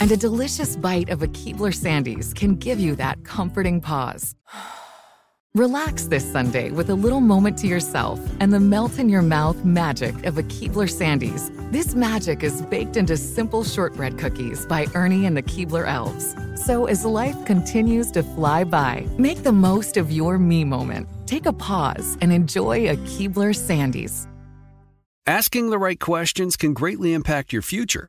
And a delicious bite of a Keebler Sandies can give you that comforting pause. Relax this Sunday with a little moment to yourself and the melt in your mouth magic of a Keebler Sandies. This magic is baked into simple shortbread cookies by Ernie and the Keebler Elves. So as life continues to fly by, make the most of your me moment. Take a pause and enjoy a Keebler Sandies. Asking the right questions can greatly impact your future,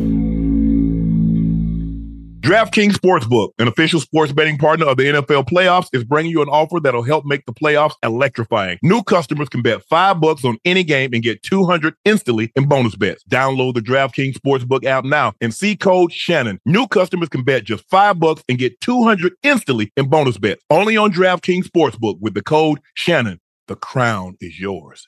DraftKings Sportsbook, an official sports betting partner of the NFL playoffs, is bringing you an offer that'll help make the playoffs electrifying. New customers can bet five bucks on any game and get 200 instantly in bonus bets. Download the DraftKings Sportsbook app now and see code Shannon. New customers can bet just five bucks and get 200 instantly in bonus bets. Only on DraftKings Sportsbook with the code Shannon. The crown is yours.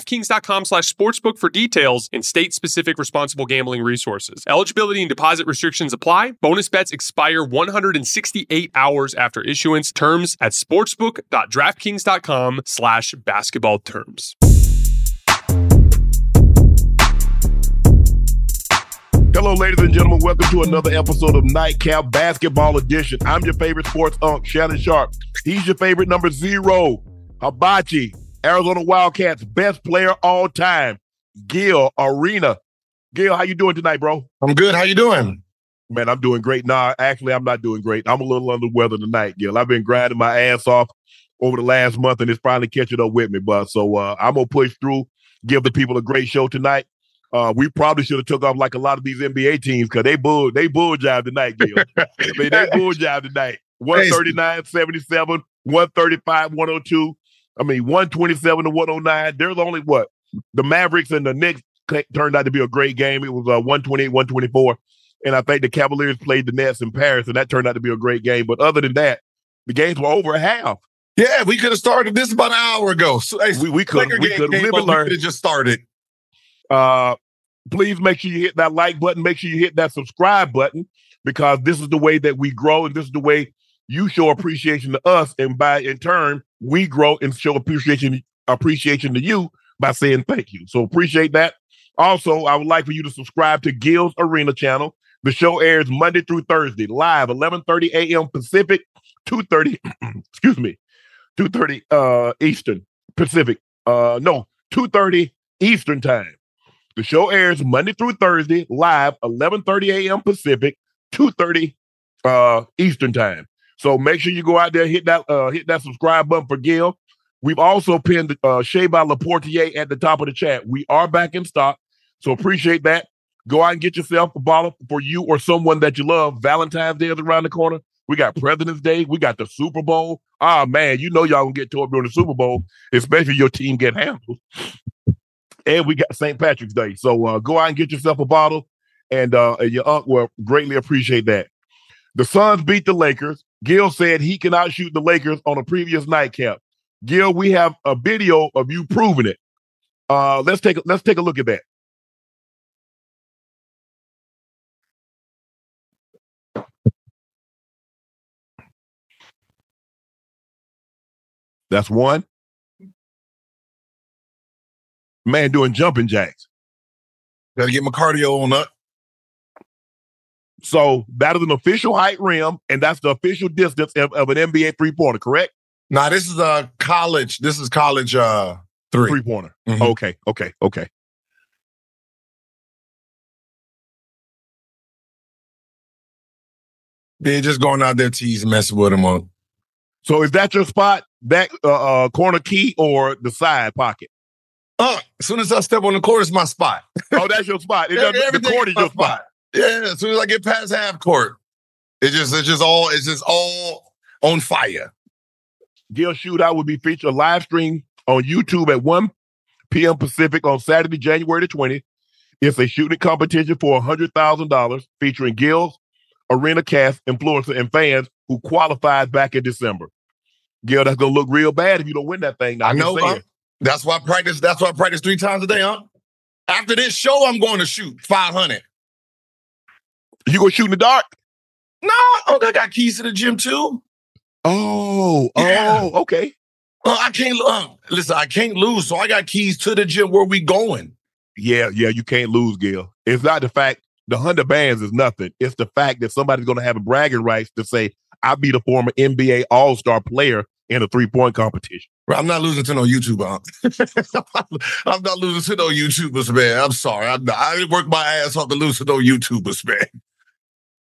DraftKings.com slash sportsbook for details and state-specific responsible gambling resources. Eligibility and deposit restrictions apply. Bonus bets expire 168 hours after issuance. Terms at sportsbook.draftkings.com slash basketball terms. Hello, ladies and gentlemen. Welcome to another episode of Nightcap Basketball Edition. I'm your favorite sports unk, Shannon Sharpe. He's your favorite number zero, Hibachi, Arizona Wildcats best player all time, Gil Arena. Gil, how you doing tonight, bro? I'm good. How you doing? Man, I'm doing great. Nah, actually, I'm not doing great. I'm a little under the weather tonight, Gil. I've been grinding my ass off over the last month, and it's finally catching up with me. But so uh, I'm gonna push through, give the people a great show tonight. Uh, we probably should have took off like a lot of these NBA teams because they bull they bull job tonight, Gil. I mean, they bull job tonight. 139, 77, 135, 102. I mean, 127 to 109. There's only what? The Mavericks and the Knicks turned out to be a great game. It was uh, 128, 124. And I think the Cavaliers played the Nets in Paris, and that turned out to be a great game. But other than that, the games were over half. Yeah, we could have started this about an hour ago. So, hey, we we could we could live and learn. It just started. Uh, please make sure you hit that like button. Make sure you hit that subscribe button because this is the way that we grow, and this is the way you show appreciation to us, and by in turn, we grow and show appreciation appreciation to you by saying thank you. So appreciate that. Also, I would like for you to subscribe to Gil's Arena channel. The show airs Monday through Thursday, live 11:30 a.m. Pacific, 2:30. excuse me, 2:30 uh, Eastern Pacific. Uh, no, 2:30 Eastern time. The show airs Monday through Thursday, live 11:30 a.m. Pacific, 2:30 uh, Eastern time. So make sure you go out there, hit that uh, hit that subscribe button for Gil. We've also pinned uh, Shea by Laportier at the top of the chat. We are back in stock, so appreciate that. Go out and get yourself a bottle for you or someone that you love. Valentine's Day is around the corner. We got President's Day. We got the Super Bowl. Ah, man, you know y'all gonna get to it during the Super Bowl, especially your team get handled. And we got St. Patrick's Day. So uh, go out and get yourself a bottle, and, uh, and your aunt will greatly appreciate that. The Suns beat the Lakers. Gil said he cannot shoot the Lakers on a previous nightcap. Gil, we have a video of you proving it. Uh, let's take let's take a look at that. That's one. Man doing jumping jacks. Got to get my cardio on up. So that is an official height rim, and that's the official distance of, of an NBA three pointer, correct? Now this is a college. This is college uh three. Three pointer. Mhm. Okay, okay, okay. They're just going out there teasing, messing with them on. So is that your spot? That uh, uh corner key or the side pocket? Uh, as soon as I step on the court, it's my spot. Oh, that's your spot. It doesn't- the court is my your spot. Yeah, as soon as I get past half court, it's just it's just all it's just all on fire. Gil Shootout will be featured live stream on YouTube at 1 p.m. Pacific on Saturday, January the 20th. It's a shooting competition for $100,000 featuring Gil's arena cast, influencer, and fans who qualified back in December. Gil, that's going to look real bad if you don't win that thing. Now, I know. huh? That's why I practice. That's why I practice three times a day, huh? After this show, I'm going to shoot 500. You going to shoot in the dark? No, oh, I got keys to the gym too. Oh, Yeah. oh, okay. Uh, I can't uh, listen. I can't lose, so I got keys to the gym. Where we going? Yeah, yeah, you can't lose, Gil. It's not the fact the hundred bands is nothing. It's the fact that somebody's going to have a bragging rights to say, "I beat a former NBA All Star player in a three point competition." Bro, I'm not losing to no YouTuber. I'm not losing to no YouTubers, man. I'm sorry. I'm not, I didn't work my ass off to lose to no YouTubers, man.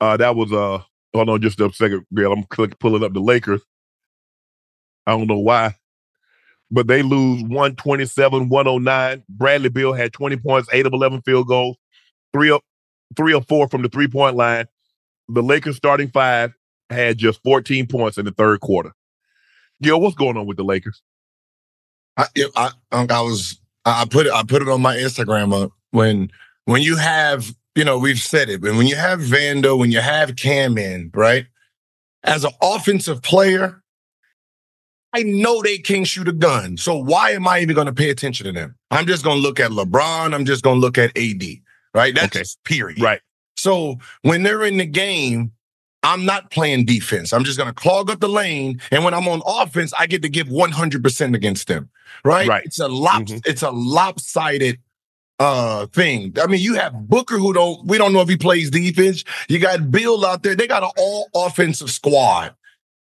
Uh, that was uh, hold on, just a second, Gil. I'm click, pulling up the Lakers. I don't know why, but they lose 127, 109. Bradley Beal had 20 points, eight of 11 field goals, three of three or four from the three point line. The Lakers starting five had just 14 points in the third quarter. Gil, what's going on with the Lakers? I, I, I, was I I put it I put it on my Instagram uh, when when you have you know we've said it, but when you have Vando, when you have Cam in, right? As an offensive player, I know they can't shoot a gun. So why am I even going to pay attention to them? I'm just going to look at LeBron. I'm just going to look at AD. Right? That's Okay. period. Right. So when they're in the game, I'm not playing defense. I'm just going to clog up the lane, and when I'm on offense, I get to give 100 percent against them. Right? Right. It's a lop. Mhm. It's a lopsided uh thing. I mean, you have Booker who don't. We don't know if he plays defense. You got Beal out there. They got an all offensive squad,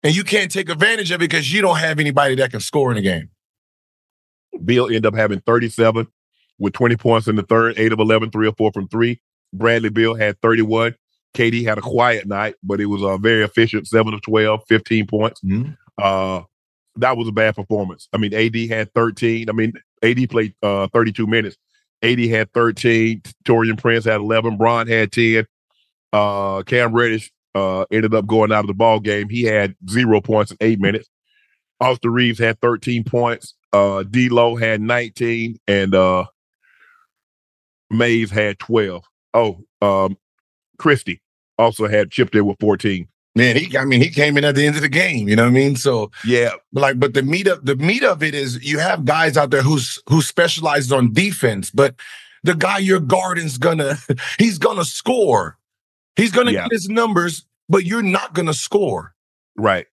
and you can't take advantage of it because you don't have anybody that can score in the game. Beal ended up having 37 with 20 points in the third, eight of 11, three or four from three. Bradley Beal had 31. KD had a quiet night, but it was a very efficient, seven of 12, 15 points. Uh, that was a bad performance. I mean, AD had 13. I mean, AD played uh, 32 minutes. AD had 13. Taurean Prince had 11. Bron had 10. Uh, Cam Reddish uh, ended up going out of the ball game. He had zero points in eight minutes. Austin Reaves had 13 points. Uh, D'Lo had 19, and uh, Mays had 12. Oh, um, Christie also had chipped in with 14. Man, he. I mean, he came in at the end of the game. You know what I mean? So Yeah, But like, but the meat of the meat of it is you have guys out there who's who specializes on defense, but the guy you're guarding's gonna he's gonna score. He's gonna Yeah. get his numbers, but you're not gonna score. right.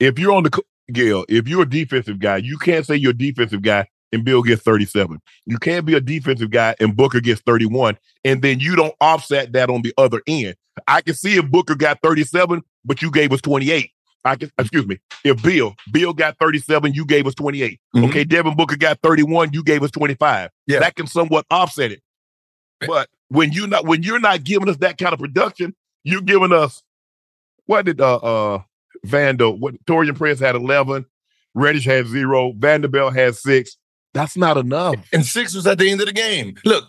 If you're on the Gail, if you're a defensive guy, you can't say you're a defensive guy and Beal gets 37. You can't be a defensive guy and Booker gets 31, and then you don't offset that on the other end. I can see if Booker got 37, but you gave us 28. I can excuse me. If Beal, Beal got 37, you gave us 28. Mhm. Okay, Devin Booker got 31, you gave us 25. Yeah. That can somewhat offset it. But when you not when you're not giving us that kind of production, you're giving us what did uh uh Vando, what Taurean Prince had 11, Reddish had zero, Vanderbilt had six. That's not enough. And six was at the end of the game. Look,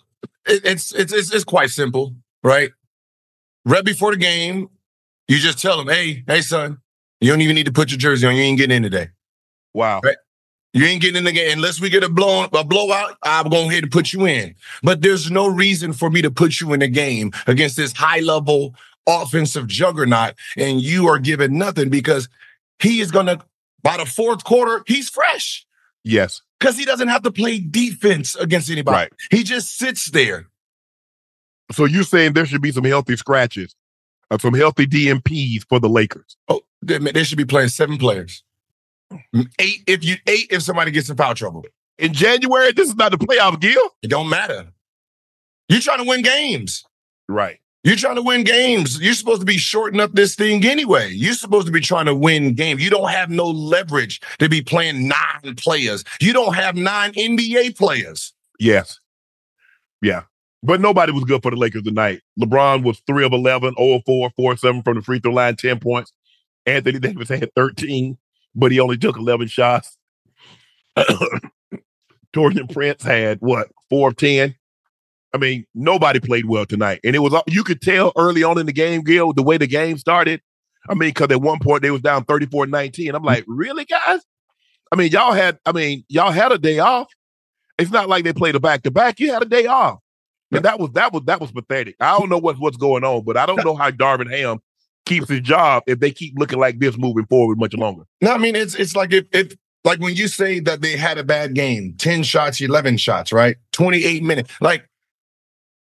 it, it's, it's it's it's quite simple, right? Right before the game, you just tell them, "Hey, hey, son, you don't even need to put your jersey on. You ain't getting in today. Wow. Right. You ain't getting in the game unless we get a blown a blowout. I'm going ahead to put you in. But there's no reason for me to put you in the game against this high level offensive juggernaut, and you are given nothing because he is gonna by the fourth quarter he's fresh Yes. because he doesn't have to play defense against anybody. Right. He just sits there. So you're saying there should be some healthy scratches, uh, some healthy DNPs for the Lakers. Oh, they, they should be playing seven players. Eight if you eight if somebody gets in foul trouble. In January, this is not the playoff, Gil. It don't matter. You're trying to win games. Right. You're trying to win games. You're supposed to be shorting up this thing anyway. You're supposed to be trying to win games. You don't have no leverage to be playing nine players. You don't have nine NBA players. Yes. Yeah. But nobody was good for the Lakers tonight. LeBron was 3 of 11, 0 of 4, 4 of 7 from the free throw line, 10 points. Anthony Davis had 13, but he only took 11 shots. Taurean Prince had what, 4 of 10? I mean, nobody played well tonight. And it was, you could tell early on in the game, Gil, the way the game started. I mean, because at one point they was down 34 19. I'm like, really, guys? I mean, y'all had, I mean, y'all had a day off. It's not like they played a back to back. You had a day off. And that was that was that was pathetic. I don't know what, what's going on, but I don't know how Darvin Ham keeps his job if they keep looking like this moving forward much longer. No, I mean it's it's like if if like when you say that they had a bad game, 10 shots, 11 shots, right? 28 minutes. Like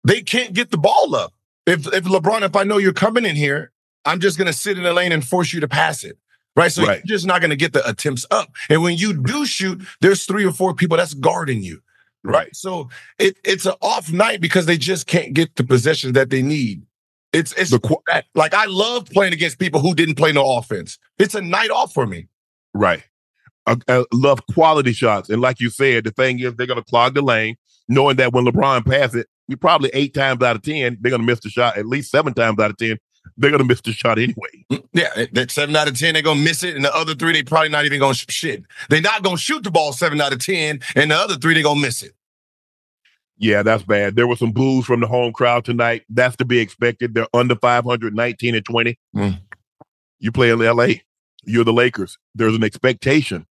they can't get the ball up. If if LeBron, if I know you're coming in here, I'm just gonna sit in the lane and force you to pass it. Right. So right. you're just not gonna get the attempts up. And when you do shoot, there's three or four people that's guarding you. Right. So it, it's an off night because they just can't get the possessions that they need. It's it's the, like I love playing against people who didn't play no offense. It's a night off for me. Right. I, I love quality shots, and like you said, the thing is they're gonna clog the lane, knowing that when LeBron passes it, you probably eight times out of ten they're gonna miss the shot. At least seven times out of ten they're gonna miss the shot anyway. Mm, yeah, that seven out of ten they're gonna miss it, and the other three they probably not even gonna sh- shit. They're not gonna shoot the ball seven out of ten, and the other three they're gonna miss it. Yeah, that's bad. There were some boos from the home crowd tonight. That's to be expected. They're under 519 and 20. Mm. You play in LA, you're the Lakers. There's an expectation,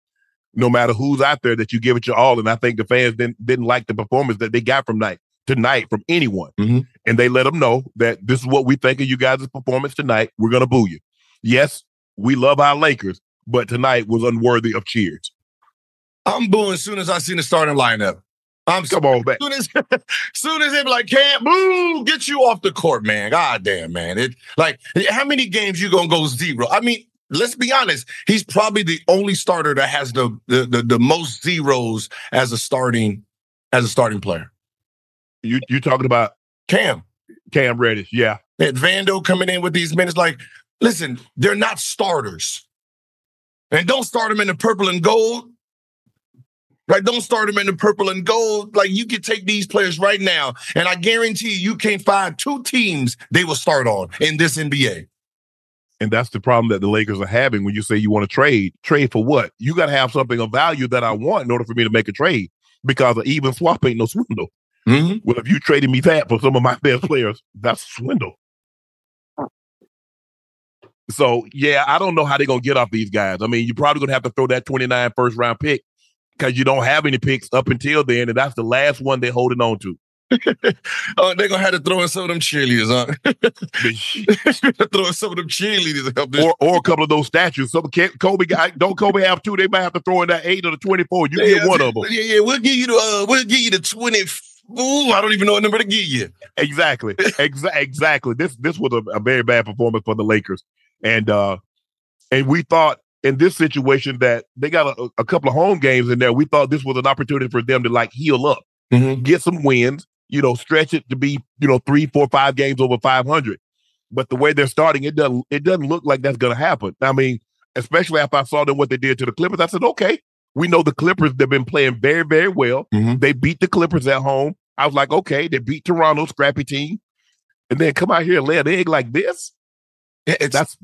no matter who's out there, that you give it your all. And I think the fans didn't didn't like the performance that they got from night tonight from anyone. Mm-hmm. And they let them know that this is what we think of you guys' performance tonight. We're gonna boo you. Yes, we love our Lakers, but tonight was unworthy of cheers. I'm booing as soon as I seen the starting lineup. I'm come on back. Soon as, soon as they be like, can't boo, get you off the court, man. God damn, man. It like how many games you gonna go zero? I mean, let's be honest. He's probably the only starter that has the the the, the most zeros as a starting as a starting player. You you talking about Cam? Cam Reddish, yeah. And Vando coming in with these minutes, like, listen, they're not starters. And don't start them in the purple and gold Right? Don't start them in the purple and gold. Like you can take these players right now, and I guarantee you, you can't find two teams they will start on in this NBA. And that's the problem that the Lakers are having when you say you want to trade. Trade for what? You got to have something of value that I want in order for me to make a trade because an even swap ain't no swindle. Mm-hmm. Well, if you traded me that for some of my best players, that's swindle. So, yeah, I don't know how they're going to get off these guys. I mean, you're probably going to have to throw that 29 first round pick because you don't have any picks up until then, and that's the last one they're holding on to. oh, they're gonna have to throw in some of them cheerleaders, huh? throw in some of them cheerleaders help this. Or, or a couple of those statues. Some Kobe guy, don't Kobe have two? They might have to throw in that eight or the twenty-four. You yeah, get one of them. Yeah, yeah. We'll give you the uh, we'll give you the twenty. Ooh, I don't even know what number to give you. Exactly. Exa- exactly. This this was a, a very bad performance for the Lakers. And uh and we thought in this situation that they got a, a, couple of home games in there. We thought this was an opportunity for them to like heal up, mm-hmm. get some wins, you know, stretch it to be, you know, three, four, five games over 500. But the way they're starting, it doesn't, it doesn't look like that's going to happen. I mean, especially after I saw them what they did to the Clippers, I said, okay, we know the Clippers, they've been playing very, very well. Mm-hmm. They beat the Clippers at home. I was like, okay, they beat Toronto, scrappy team. And then come out here and lay an egg like this. It's, that's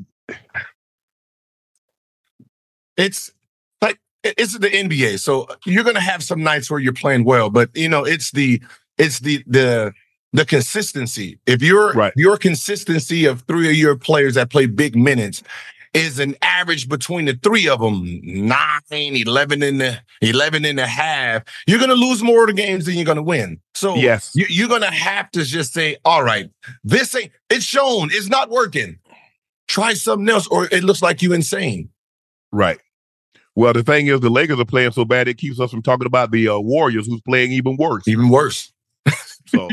it's like it's the NBA. So you're gonna have some nights where you're playing well, but you know, it's the it's the the the consistency. If your right. your consistency of three of your players that play big minutes is an average between the three of them, 9, 11 and the 11 and a half, you're going to lose more of the games than you're going to win. So yes. you, you're going to have to just say, all right, this ain't, it's shown, it's not working. Try something else or it looks like you insane. Right. Well, the thing is, the Lakers are playing so bad it keeps us from talking about the uh, Warriors, who's playing even worse. Even worse. so,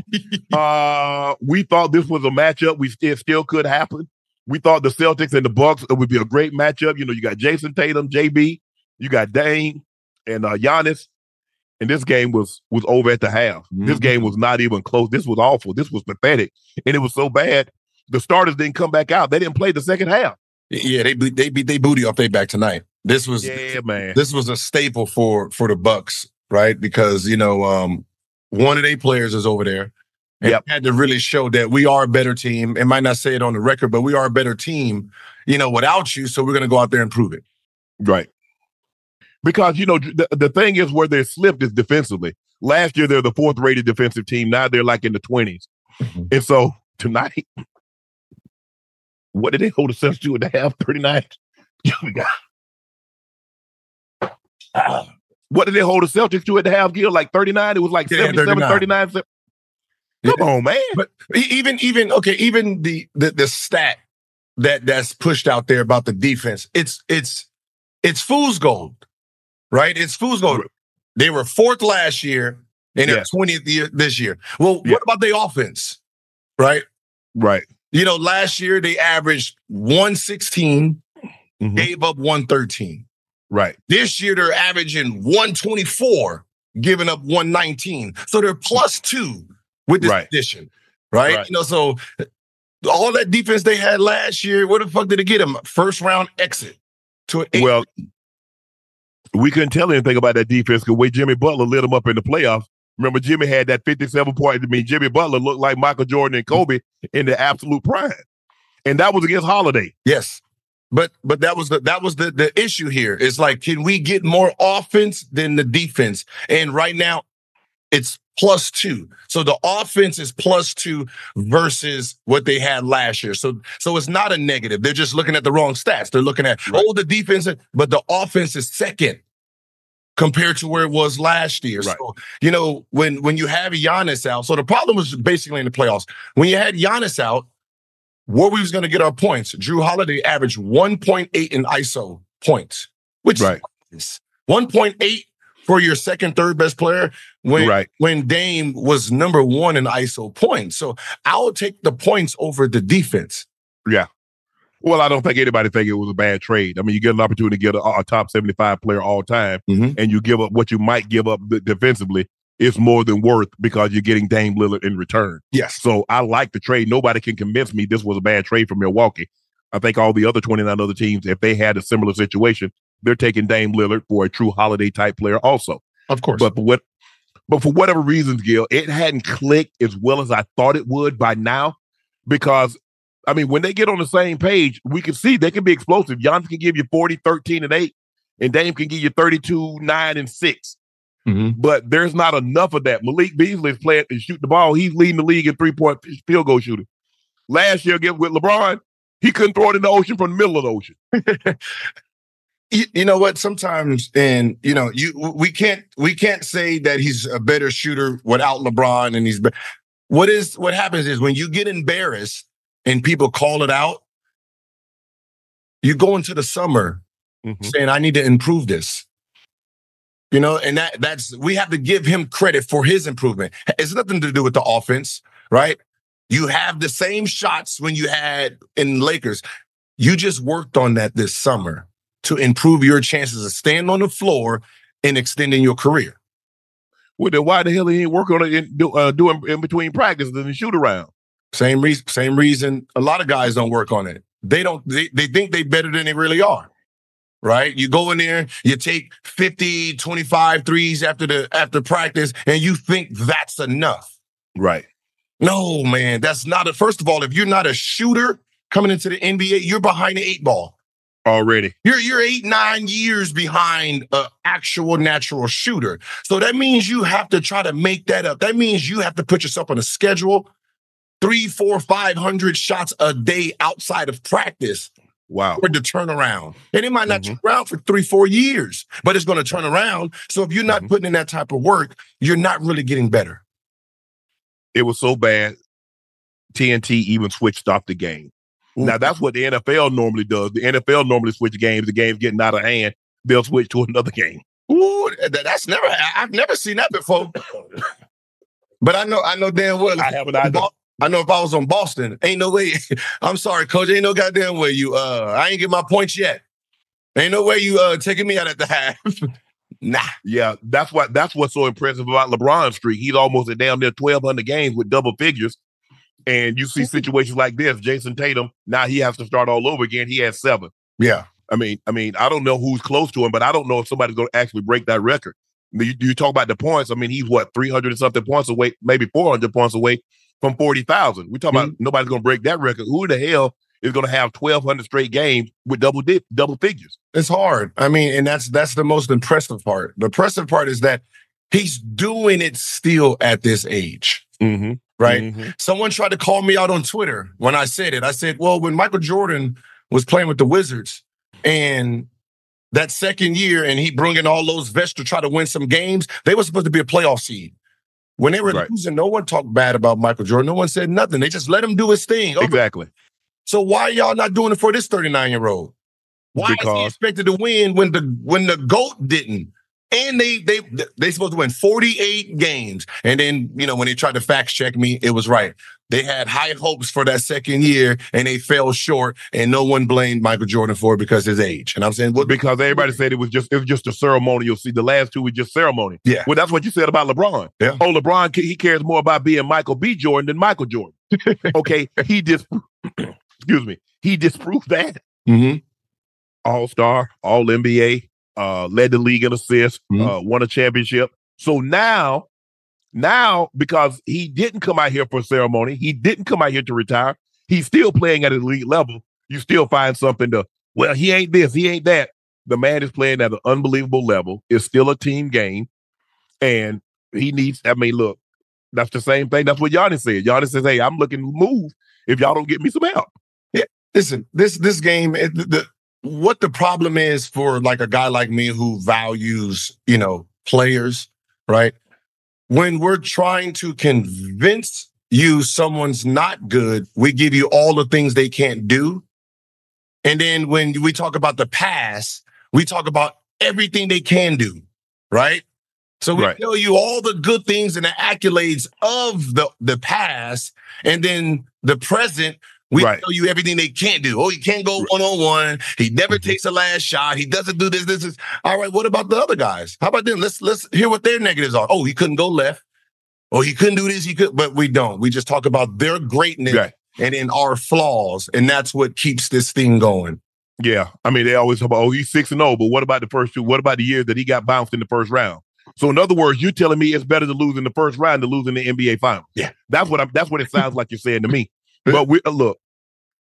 uh, we thought this was a matchup. We still still could happen. We thought the Celtics and the Bucks it would be a great matchup. You know, you got Jayson Tatum, JB, you got Dame, and uh, Giannis, And this game was was over at the half. This Mhm. game was not even close. This was awful. This was pathetic. And it was so bad. The starters didn't come back out. They didn't play the second half. Yeah, they they beat they booty off their back tonight. This was Yeah, man. this was a staple for for the Bucks, right? Because you know, um, one of their players is over there. And Yep. had to really show that we are a better team. It might not say it on the record, but we are a better team, you know, without you. So we're gonna go out there and prove it. Right. Because you know the, the thing is where they slipped is defensively. Last year they're the fourth rated defensive team. Now they're like in the 20s. Mhm. And so tonight, what did they hold themselves to at the half? 39. Yeah, we got- Ah. what did they hold the Celtics to at the half, Gil? Like 39? It was like Yeah, 77, 39. 39. Come on, man. But even even okay, even the the the stat that that's pushed out there about the defense, it's it's it's fool's gold, right? It's fool's gold. They were fourth last year and they're Yeah. twentieth year this year. Well, Yeah. what about the offense, right? Right. You know, last year they averaged one Mhm. gave up one thirteen. Right. This year they're averaging one twenty four, giving up one nineteen. So they're plus two with this Right. addition, right? Right. You know, so all that defense they had last year, where the fuck did it get them? First round exit to an eight. Well, we couldn't tell anything about that defense because way Jimmy Butler lit them up in the playoffs. Remember, Jimmy had that 57 point. I mean, Jimmy Butler looked like Michael Jordan and Kobe in the absolute prime. And that was against Holiday. yes. But but that was the that was the the issue here. It's like, can we get more offense than the defense? And right now, it's plus two. So the offense is plus two versus what they had last year. So so it's not a negative. They're just looking at the wrong stats. They're looking at Right. oh the defense, but the offense is second compared to where it was last year. Right. So you know when when you have Giannis out. So the problem was basically in the playoffs when you had Giannis out. Where we was going to get our points? Jrue Holiday averaged 1.8 in ISO points, which Right. is 1.8 for your second, third best player when Right. when Dame was number one in ISO points. So I'll take the points over the defense. Yeah. Well, I don't think anybody think it was a bad trade. I mean, you get an opportunity to get a, a top 75 player all time, Mhm. and you give up what you might give up defensively. It's more than worth because you're getting Dame Lillard in return. Yes. So I like the trade. Nobody can convince me this was a bad trade for Milwaukee. I think all the other 29 other teams, if they had a similar situation, they're taking Dame Lillard for a Jrue Holiday type player also. Of course. But for what but for whatever reasons, Gil, it hadn't clicked as well as I thought it would by now. Because I mean, when they get on the same page, we can see they can be explosive. Giannis can give you 40, 13, and 8, and Dame can give you 32, 9, and 6. Mhm. But there's not enough of that. Malik Beasley is playing and shooting the ball. He's leading the league in three-point field goal shooting. Last year against with LeBron, he couldn't throw it in the ocean from the middle of the ocean. you, you know what? Sometimes, and you know, you we can't we can't say that he's a better shooter without LeBron, and he's. Be- what is what happens is when you get embarrassed and people call it out, you go into the summer Mhm. saying, "I need to improve this." You know, and that that's we have to give him credit for his improvement. It's nothing to do with the offense, right? You have the same shots when you had in Lakers. You just worked on that this summer to improve your chances of staying on the floor and extending your career. Well, then why the hell he ain't working on it in, do, uh, doing in between practices and shoot around? Same reason, same reason a lot of guys don't work on it. They don't they, they think they better than they really are. Right? You go in there, you take 50, 25 threes after the after practice, and you think that's enough. Right. No, man, that's not a first of all, if you're not a shooter coming into the NBA, you're behind the eight ball. Already. You're you're eight nine years behind an actual natural shooter. So that means you have to try to make that up. That means you have to put yourself on a schedule, three, four, five hundred shots a day outside of practice Wow. for the turnaround. And it might not Mhm. turn around for three, four years, but it's going to turn around. So if you're not Mhm. putting in that type of work, you're not really getting better. It was so bad. TNT even switched off the game. Now that's what the NFL normally does. The NFL normally switch games. The game's getting out of hand. They'll switch to another game. Ooh, that- that's never. I've never seen that before. But I know, I know damn well. I haven't either. I know if I was on Boston, ain't no way. I'm sorry, coach. Ain't no goddamn way you. Uh, I ain't get my points yet. Ain't no way you uh taking me out at the half. Nah. Yeah, that's what that's what's so impressive about LeBron's streak. He's almost a damn near twelve hundred games with double figures. And you see situations like this, Jayson Tatum. Now he has to start all over again. He has seven. Yeah. I mean, I mean, I don't know who's close to him, but I don't know if somebody's going to actually break that record. You, you talk about the points. I mean, he's what three hundred and something points away, maybe four hundred points away from forty thousand. We talk mm-hmm. about nobody's going to break that record. Who the hell is going to have twelve hundred straight games with double dip, double figures? It's hard. I mean, and that's that's the most impressive part. The impressive part is that he's doing it still at this age. Mm-hmm. Right. Mm-hmm. Someone tried to call me out on Twitter when I said it. I said, "Well, when Michael Jordan was playing with the Wizards, and that second year, and he brought in all those vets to try to win some games. They were supposed to be a playoff seed. When they were right. losing, no one talked bad about Michael Jordan. No one said nothing. They just let him do his thing. Okay. Exactly. So why y'all not doing it for this 39 year old? Why because... is he expected to win when the when the GOAT didn't? And they they they supposed to win 48 games. And then, you know, when they tried to fact check me, it was right. They had high hopes for that second year and they fell short, and no one blamed Michael Jordan for it because his age. And I'm saying, well, because everybody said it was just it was just a ceremonial. See, the last two were just ceremony. Yeah. Well, that's what you said about LeBron. Yeah. Oh, LeBron, he cares more about being Michael B. Jordan than Michael Jordan. okay, he just excuse me, he disproved that. Mm-hmm. All star, all NBA, uh, led the league in assists, mm-hmm. uh, won a championship. So now now, because he didn't come out here for a ceremony, he didn't come out here to retire. He's still playing at an elite level. You still find something to, well, he ain't this, he ain't that. The man is playing at an unbelievable level. It's still a team game. And he needs, I mean, look, that's the same thing. That's what Giannis said. Giannis says, hey, I'm looking to move if y'all don't get me some help. Yeah. Listen, this this game, it, the, what the problem is for like a guy like me who values, you know, players, right? when we're trying to convince you someone's not good, we give you all the things they can't do. And then when we talk about the past, we talk about everything they can do, right? So we right. tell you all the good things and the accolades of the, the past, and then the present, we right. tell you everything they can't do. Oh, he can't go one on one. He never mm-hmm. takes the last shot. He doesn't do this. This is all right. What about the other guys? How about them? Let's let's hear what their negatives are. Oh, he couldn't go left. Oh, he couldn't do this. He could, but we don't. We just talk about their greatness right. and in our flaws, and that's what keeps this thing going. Yeah, I mean they always talk about oh he's six and zero, oh, but what about the first two? What about the year that he got bounced in the first round? So in other words, you're telling me it's better to lose in the first round than losing the NBA Finals. Yeah, that's what I'm. That's what it sounds like you're saying to me. But we uh, look,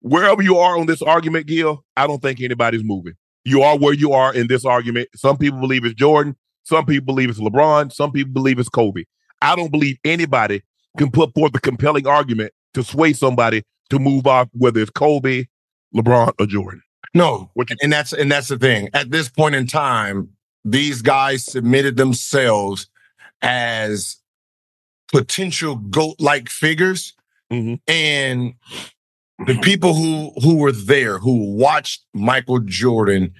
wherever you are on this argument, Gil, I don't think anybody's moving. You are where you are in this argument. Some people believe it's Jordan. Some people believe it's LeBron. Some people believe it's Kobe. I don't believe anybody can put forth a compelling argument to sway somebody to move off, whether it's Kobe, LeBron, or Jordan. No, and that's and that's the thing. At this point in time, these guys submitted themselves as potential goat-like figures, mm-hmm. and the mm-hmm. people who who were there who watched Michael Jordan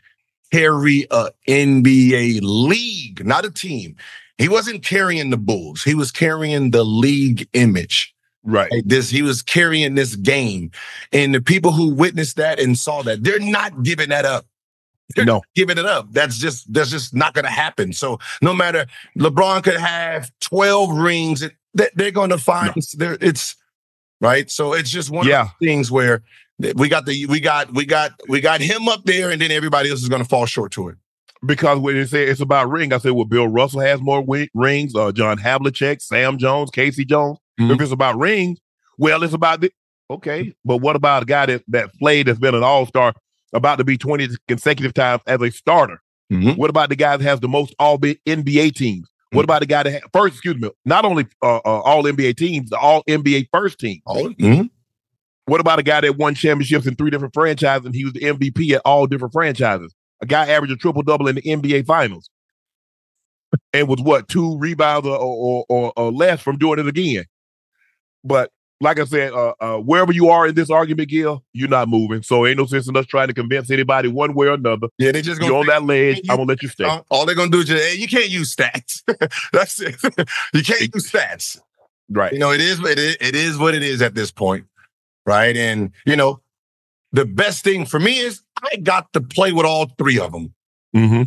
carry a NBA league, not a team. He wasn't carrying the Bulls. He was carrying the league image. Right. Like this, he was carrying this game. And the people who witnessed that and saw that, they're not giving that up. They're no. giving it up. That's just that's just not gonna happen. So no matter LeBron could have 12 rings, they're gonna find no. it's right? So it's just one yeah. of the things where we got the we got we got we got him up there, and then everybody else is going to fall short to it. Because when you say it's about ring, I said, well, Bill Russell has more w- rings. Uh, John Havlicek, Sam Jones, K.C. Jones. Mm-hmm. If it's about rings, well, it's about the okay. But what about a guy that that played that's been an All Star, about to be twenty consecutive times as a starter? Mm-hmm. What about the guy that has the most all NBA teams? What about the guy that had, first? Excuse me, not only uh, uh, all NBA teams, the all NBA first team. Oh, mm-hmm. What about a guy that won championships in three different franchises and he was the MVP at all different franchises? A guy averaged a triple double in the NBA Finals and was what two rebounds or, or, or, or less from doing it again. But like I said, uh, uh, wherever you are in this argument, Gil, you're not moving. So ain't no sense in us trying to convince anybody one way or another. Yeah, they just gonna you're on that ledge. You, I'm gonna let you stay. All they're gonna do is just, hey, you can't use stats. That's it. you can't use stats. Right. You know, it is it is it is what it is at this point. Right. And you know, the best thing for me is I got to play with all three of them. Mm-hmm.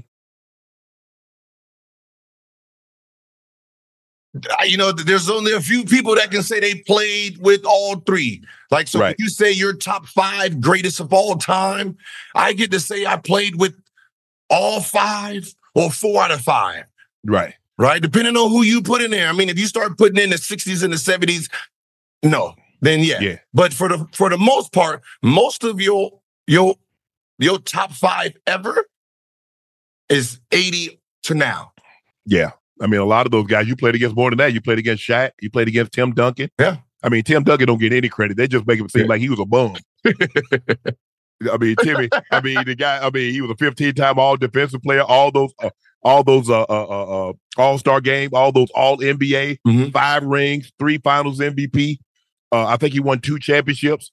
You know, there's only a few people that can say they played with all three. Like, so Right. you say you're top five greatest of all time. I get to say I played with all five or four out of five, Right. right? Depending on who you put in there. I mean, if you start putting in the 60s and the 70s, no, then yeah. Yeah. But for the for the most part, most of your your your top five ever is 80 to now. Yeah. I mean, a lot of those guys you played against more than that. You played against Shaq. You played against Tim Duncan. Yeah. I mean, Tim Duncan don't get any credit. They just make him seem Yeah. like he was a bum. I mean, Timmy. I mean, the guy. I mean, he was a 15-time All Defensive Player. All those, uh, all those, uh, uh, uh, uh All Star game. All those All NBA. Mhm. Five rings. Three Finals MVP. Uh, I think he won two championships.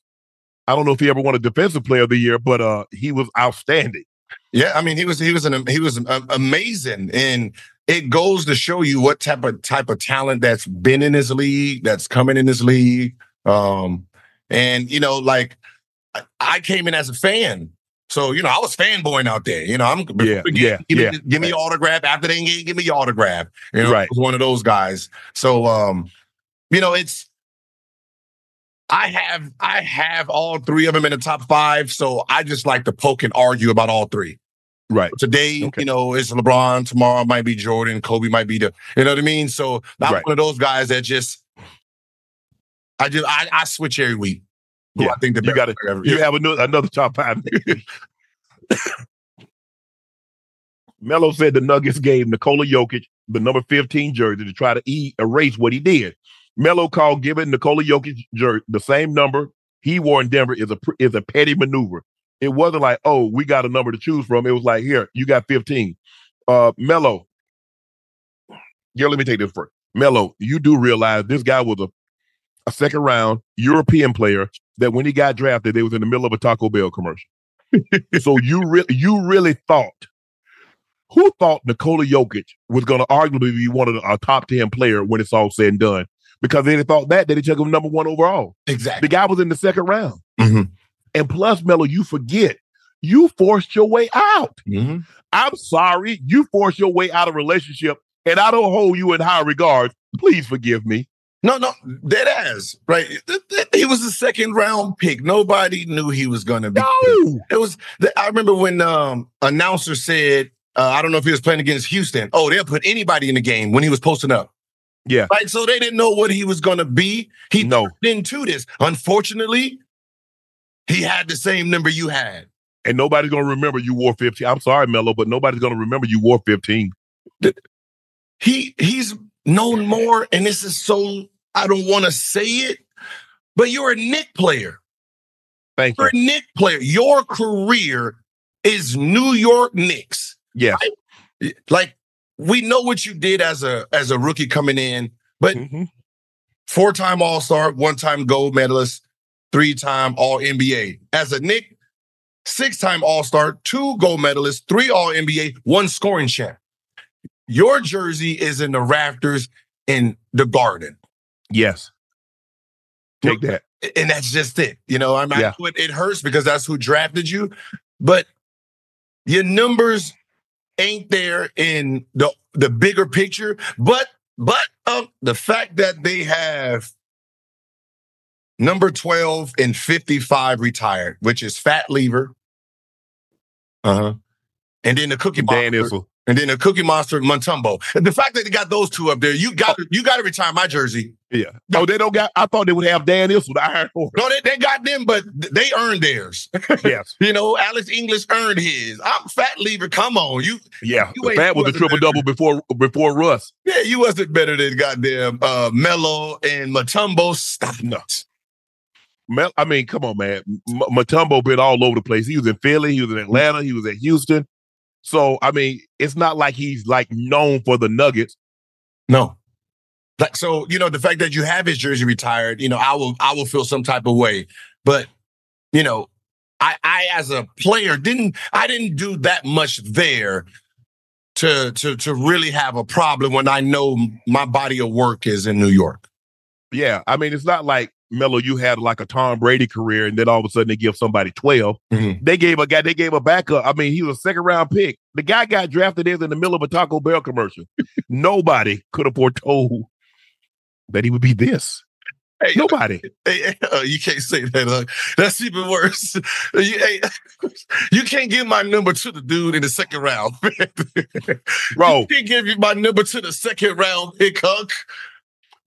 I don't know if he ever won a Defensive Player of the Year, but uh, he was outstanding. Yeah, I mean, he was he was an he was amazing, and it goes to show you what type of type of talent that's been in this league, that's coming in this league. Um, and you know, like I, I came in as a fan, so you know, I was fanboying out there. You know, I'm Yeah, yeah, give, yeah. Me, give me autograph after they engage, give me your autograph. You know, Right. I was one of those guys. So, um, you know, it's. I have I have all three of them in the top five, so I just like to poke and argue about all three. Right. Today, Okay. you know, it's LeBron. Tomorrow might be Jordan. Kobe might be the, you know what I mean? So I'm Right. one of those guys that just, I just, I, I switch every week. Yeah. I think the You gotta- player You have another, another top five. Melo said the Nuggets gave Nikola Jokic the number 15 jersey to try to e- erase what he did. Melo called giving Nikola Jokic jersey the same number he wore in Denver is a is a petty maneuver. It wasn't like, oh, we got a number to choose from. It was like, here, you got 15. Uh, Melo, yeah, let me take this first. Melo, you do realize this guy was a, a second round European player that when he got drafted, they was in the middle of a Taco Bell commercial. so you really you really thought who thought Nikola Jokic was going to arguably be one of the, a top 10 player when it's all said and done? Because they thought that, they took him number one overall. Exactly. The guy was in the second round. Mhm. And plus, Melo, you forget, you forced your way out. Mhm. I'm sorry, you forced your way out of relationship, and I don't hold you in high regard. Please forgive me. No, no, dead ass. Right. He was a second round pick. Nobody knew he was going to be. No. It was. The, I remember when um announcer said, uh, I don't know if he was playing against Houston. Oh, they'll put anybody in the game when he was posting up. Yeah. Right. So they didn't know what he was going to be. He No. into this. Unfortunately, he had the same number you had. And nobody's gonna remember you wore 15. I'm sorry, Melo, but nobody's gonna remember you wore 15. He he's known more, and this is so I don't want to say it, but you're a Knick player. Thank you. You're a Knick player. Your career is New York Knicks. Yes. Like we know what you did as a as a rookie coming in, but Mhm. four time All Star, one time gold medalist, three time All NBA. As a Knick, six time All Star, two gold medalists, three All NBA, one scoring champ. Your jersey is in the rafters in the garden. Yes. Take that. And that's just it. You know, I mean, Yeah. I it, it hurts because that's who drafted you, but your numbers ain't there in the the bigger picture. But but um, the fact that they have number 12 and 55 retired, which is Fat Lever. Uh-huh. And then the Cookie Dan Monster. Issel. And then the Cookie Monster Mutombo. The fact that they got those two up there, you got to you got to retire my jersey. Yeah. Oh, they don't got. I thought they would have Dan Issel, the Iron Horse. No, they, they got them, but they earned theirs. yes. You know, Alex English earned his. I'm fat lever. Come on, you. Yeah. You ain't- That was a triple double before before Russ. Yeah, you wasn't better than goddamn uh, Melo and Mutombo. Stop No. it. Mel, I mean, come on, man. M- Mutombo been all over the place. He was in Philly, he was in Atlanta, he was at Houston. So, I mean, it's not like he's like known for the Nuggets. No. Like so, you know, the fact that you have his jersey retired, you know, I will I will feel some type of way. But, you know, I I as a player didn't I didn't do that much there to to to really have a problem when I know my body of work is in New York. Yeah. I mean, it's not like Melo, you had like a Tom Brady career, and then all of a sudden they give somebody 12. Mhm. They gave a guy, they gave a backup. I mean, he was a second round pick. The guy got drafted in the middle of a Taco Bell commercial. Nobody could have foretold that he would be this. Hey, Nobody. Hey, uh, you can't say that. Uh, that's even worse. You, hey, you can't give my number to the dude in the second round. Bro. You can't give you my number to the second round pick, Huck.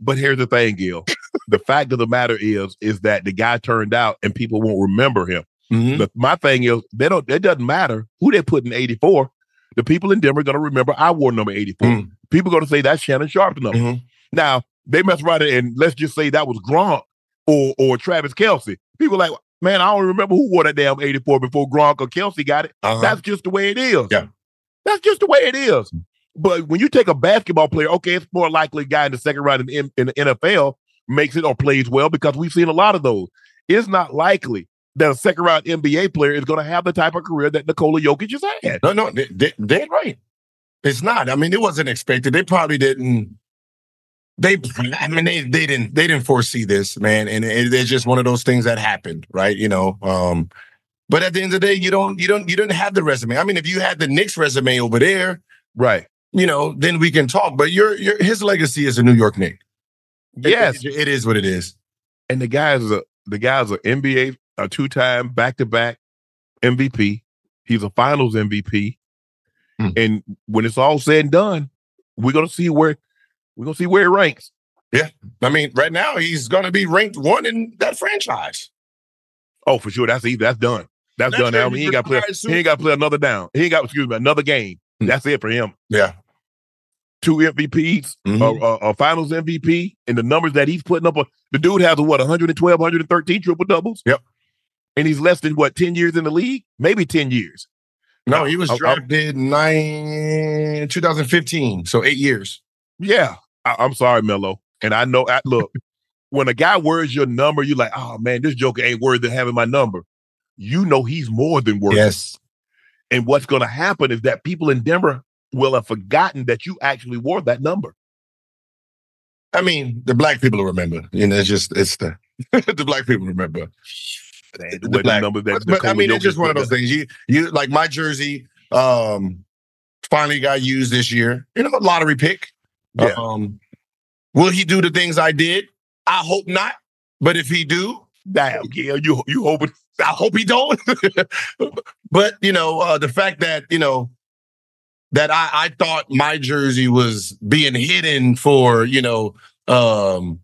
But here's the thing, Gil. the fact of the matter is, is that the guy turned out and people won't remember him. Mm-hmm. But my thing is, they don't. It doesn't matter who they put in 84. The people in Denver are going to remember I wore number 84. Mm. People going to say that's Shannon Sharpe's number. Mhm. Now they mess around and let's just say that was Gronk or or Travis Kelce. People like, man, I don't remember who wore that damn 84 before Gronk or Kelce got it. Uh-huh. That's just the way it is. Yeah. That's just the way it is. But when you take a basketball player, okay, it's more likely guy in the second round in, in the NFL makes it or plays well because we've seen a lot of those. It's not likely that a second round NBA player is going to have the type of career that Nikola Jokic has had. No, no, they, they, they're right. It's not. I mean, it wasn't expected. They probably didn't. They, I mean, they they didn't they didn't foresee this, man, and it, it's just one of those things that happened, right? You know. Um, but at the end of the day, you don't you don't you don't have the resume. I mean, if you had the Knicks resume over there, Right. You know, then we can talk. But your your his legacy is a New York Knick. It- Yes. it- it is what it is. And the guy's a the guy's a NBA, a two time back to back MVP. He's a Finals MVP. Hmm. And when it's all said and done, we're gonna see where we're gonna see where it ranks. Yeah, I mean, right now he's going to be ranked one in that franchise. Oh, for sure. That's. That's done. That's, That's done now. He ain't got play. He ain't got to play another down. He ain't got excuse me another game. Hmm. That's it for him. Yeah. Two MVPs, a, a, a Finals MVP, and the numbers that he's putting up. uh, The dude has what 112, 113 triple doubles. Yep. And he's less than what 10 years in the league, maybe 10 years. No, he was I- I- drafted nine 2015, so eight years. Yeah, I, I'm sorry, Melo. And I know, I, look, when a guy wears your number, you're like, oh man, this joker ain't worthy of having my number. You know he's more than worth. it. Yes. And what's going to happen is that people in Denver will have forgotten that you actually wore that number. I mean, the black people remember. You know, it's just it's the the black people remember. The, The black- numbers that But, but, I mean, it's just one of those things. You you like my jersey um finally got used this year. You know, lottery pick. Yeah. Um will he do the things I did? I hope not. But if he do, Damn, yeah, you you hoping I hope he don't. but you know, uh, the fact that you know that I, I thought my jersey was being hidden for you know, um,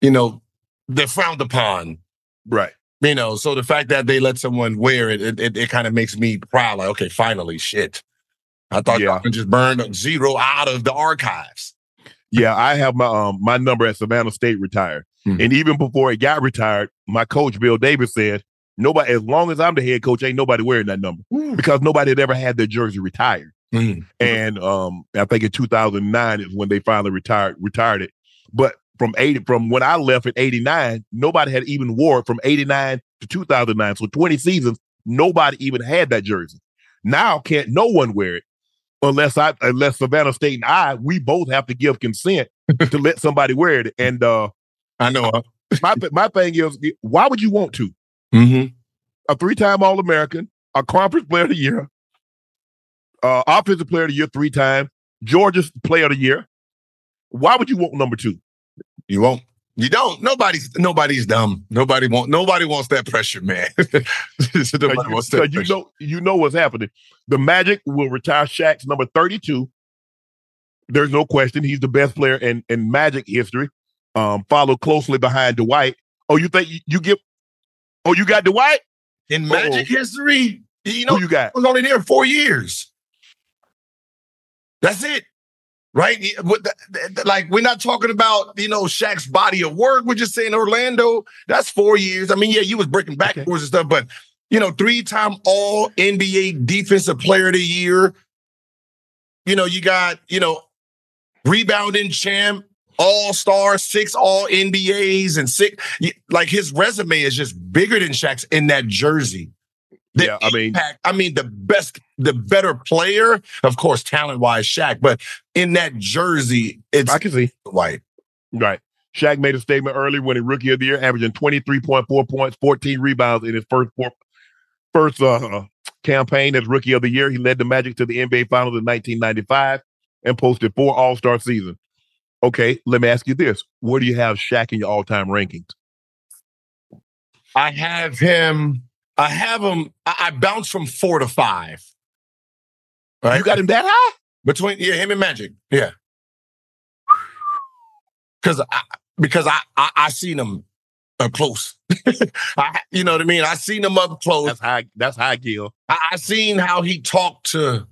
you know, they're frowned upon. right? You know, so the fact that they let someone wear it, it, it, it kind of makes me proud. Like, okay, finally, shit. I thought Yeah. y'all just burned zero out of the archives. Yeah, I have my um my number at Savannah State retired, Mhm. and even before it got retired, my coach Bill Davis said nobody, as long as I'm the head coach, ain't nobody wearing that number because nobody had ever had their jersey retired. Mm. and um, I think in 2009 is when they finally retired retired it. But from 80 from when I left in 89, nobody had even wore it from 89 to 2009. So 20 seasons, nobody even had that jersey. Now can't no one wear it unless I unless Savannah State and I we both have to give consent to let somebody wear it. And uh, I know. Huh? my my thing is, why would you want to? Mm-hmm. a three-time All-American, a Conference Player of the Year, uh, Offensive Player of the Year three times, Georgia's Player of the Year. Why would you want number two? You won't. You don't. Nobody's nobody's dumb. Nobody want. Nobody wants that pressure, man. nobody wants that you know, you know what's happening. The Magic will retire Shaq's number thirty-two. There's no question he's the best player in in Magic history. Um, followed closely behind Dwight. Oh, you think you, you get? Oh, you got Dwight? In Magic history, you know, Who you got? was only there four years. That's it. Right? Yeah, what the- the- Like, we're not talking about, you know, Shaq's body of work. We're just saying Orlando, that's four years. I mean, yeah, you was breaking backwards and stuff, but, you know, three time all NBA defensive player of the year. You know, you got, you know, rebounding champ, all stars, six all NBAs, and six. Like, his resume is just bigger than Shaq's in that jersey. The Yeah, I mean- I mean, the best, the better player, of course, talent wise, Shaq, but in that jersey, it's I can see. white. Right. Shaq made a statement earlier when he rookie of the year, averaging 23.4 points, 14 rebounds in his first four, first uh, campaign as rookie of the year. He led the Magic to the NBA Finals in 1995 and posted four All Star seasons. Okay, let me ask you this: Where do you have Shaq in your all-time rankings? I have him. I have him. I, I bounce from four to five. Right? You got him that high? between yeah him and Magic. Yeah, because I because I I, I seen him up close. I, you know what I mean? I seen him up close. That's high. That's high, Gil. I, I seen how he talked to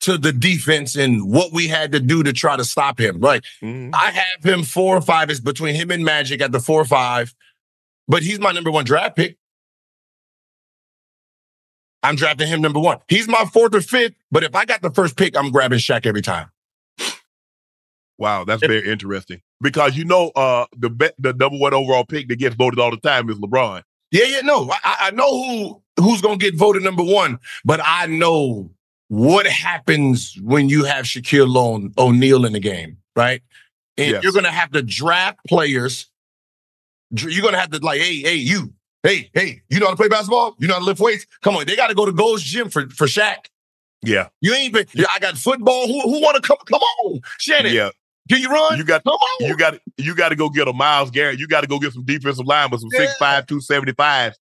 to the defense and what we had to do to try to stop him. Right. Mhm. I have him four or five. It's between him and Magic at the four or five, but he's my number one draft pick. I'm drafting him number one. He's my fourth or fifth, but if I got the first pick, I'm grabbing Shaq every time. Wow, that's very interesting. Because you know, uh, the be- the number one overall pick that gets voted all the time is LeBron. Yeah, yeah, no, I, I know who who's gonna get voted number one, but I know what happens when you have Shaquille O'Neal- O'Neal in the game, right? And Yes. you're gonna have to draft players. You're gonna have to like, hey, hey, you, hey, hey, you know how to play basketball? You know how to lift weights? Come on, they got to go to Gold's Gym for for Shaq. Yeah, You ain't been. Yeah, I got football. Who who want to come? Come on, Shannon. yeah. Can you run? You got come on. you got you got to go get a Myles Garrett. You got to go get some defensive linemen, some Yeah. six five, two seventy five,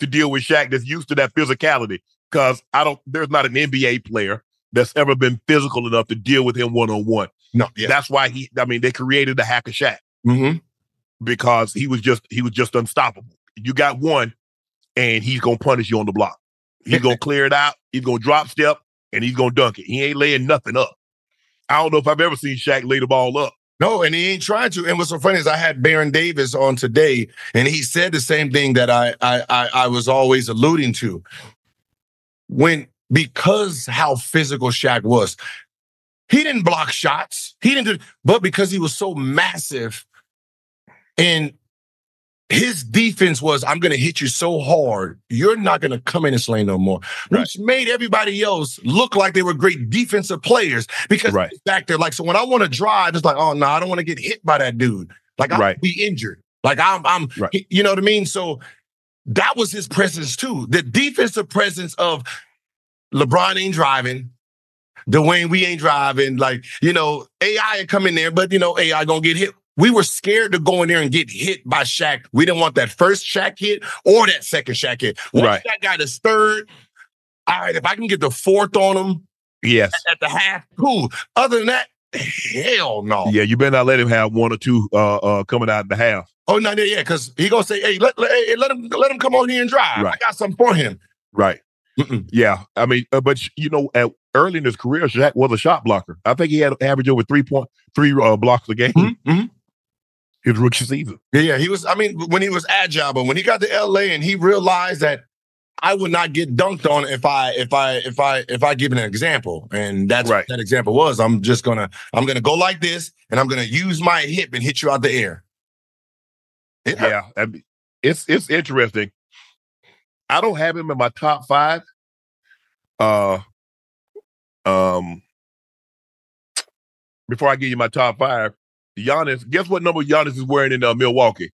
to deal with Shaq that's used to that physicality. Because I don't, there's not an NBA player that's ever been physical enough to deal with him one on one. no, yeah. That's why he. I mean, they created the Hack-a-Shaq hmm because he was just he was just unstoppable. You got one, and he's gonna punish you on the block. He's gonna clear it out. He's gonna drop step, and he's gonna dunk it. He ain't laying nothing up. I don't know if I've ever seen Shaq lay the ball up. No, and he ain't trying to. And what's so funny is I had Baron Davis on today, and he said the same thing that I I I, I was always alluding to. When because how physical Shaq was, he didn't block shots. He didn't do, but because he was so massive, and his defense was, I'm gonna hit you so hard, you're not gonna come in this lane no more. Which made everybody else look like they were great defensive players because Right. back there. Like, so when I want to drive, it's like, oh no, I don't want to get hit by that dude. Like, I'm Right. be injured. Like, I'm, I'm, Right. you know what I mean? So that was his presence too. The defensive presence of LeBron ain't driving. Dwyane, we ain't driving. Like, you know, AI had come in there, but you know, AI gonna get hit. We were scared to go in there and get hit by Shaq. We didn't want that first Shaq hit or that second Shaq hit. Once Right. that got his third, all right, if I can get the fourth on him Yes. at the half, cool. Other than that, hell no. Yeah, you better not let him have one or two uh uh coming out in the half. Oh no, yeah, yeah, because he gonna say, hey, let, let, hey, let him let him come on here and drive. I got something for him. Right. Mm-mm. Yeah. I mean, uh, but you know, at, early in his career, Shaq was a shot blocker. I think he had average over three point three uh, blocks a game Mhm, mhm. his rookie season. Yeah, yeah, he was. I mean, when he was agile, but when he got to LA and he realized that I would not get dunked on if I if I if I if I give an example, and that's Right. what that example was. I'm just gonna I'm gonna go like this, and I'm gonna use my hip and hit you out the air. It. Yeah, it's it's interesting. I don't have him in my top five. Uh, um, before I give you my top five, Giannis. Guess what number Giannis is wearing in uh, Milwaukee?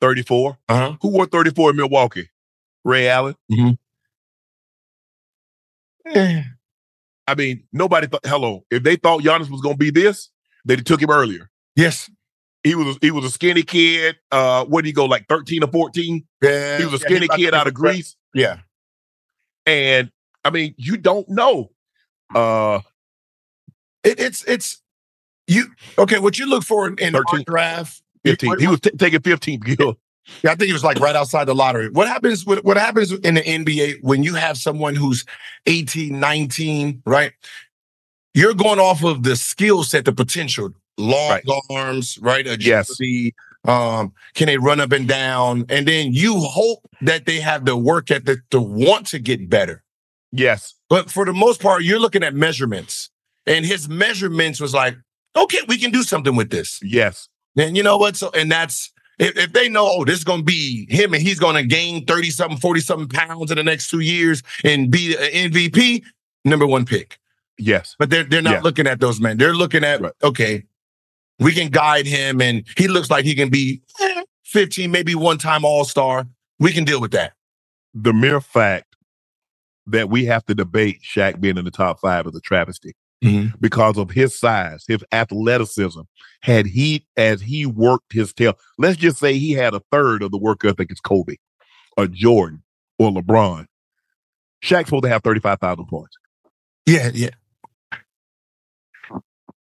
Thirty-four. Uh-huh. Who wore thirty-four in Milwaukee? Ray Allen. Eh, I mean, nobody thought. Hello, if they thought Giannis was going to be this, they took him earlier. Yes. He was he was a skinny kid. Uh, what did he go like thirteen or fourteen? Yeah. He was a skinny about kid out of Greece. Yeah. And I mean, you don't know. Uh, It, it's it's you. Okay, what you look for in, in our 13. draft? 15. He was t- taking fifteen. Gil. Yeah, I think it was like right outside the lottery. What happens what, what happens in the NBA when you have someone who's 18, 19, right? You're going off of the skill set, the potential, long Right. arms, right? Yes. Agility, um, can they run up and down? And then you hope that they have the work ethic to want to get better. Yes. But for the most part, you're looking at measurements. And his measurements was like, okay, we can do something with this. Yes. Then you know what? So and that's if, if they know, oh, this is gonna be him and he's gonna gain 30 something, 40 something pounds in the next two years and be an MVP, number one pick. Yes. But they're they're not Yeah. looking at those men. They're looking at, Right. okay, we can guide him and he looks like he can be eh, 15, maybe one time all-star. We can deal with that. The mere fact that we have to debate Shaq being in the top five is a travesty. Mhm. because of his size, his athleticism. Had he, as he worked his tail, let's just say he had a third of the work ethic as Kobe, or Jordan, or LeBron. Shaq's supposed to have 35,000 points. Yeah, yeah.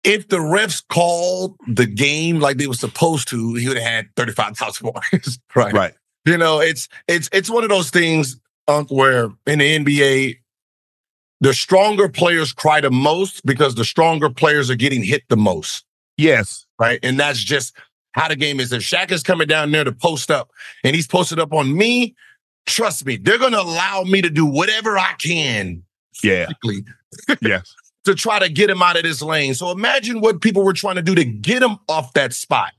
If the refs called the game like they were supposed to, he would have had 35,000 points. right. Right. You know, it's it's it's one of those things, Unc, where in the NBA, the stronger players cry the most because the stronger players are getting hit the most. Yes. Right. And that's just how the game is. If Shaq is coming down there to post up and he's posted up on me, trust me, they're gonna allow me to do whatever I can Yeah. Yes. to try to get him out of this lane. So imagine what people were trying to do to get him off that spot.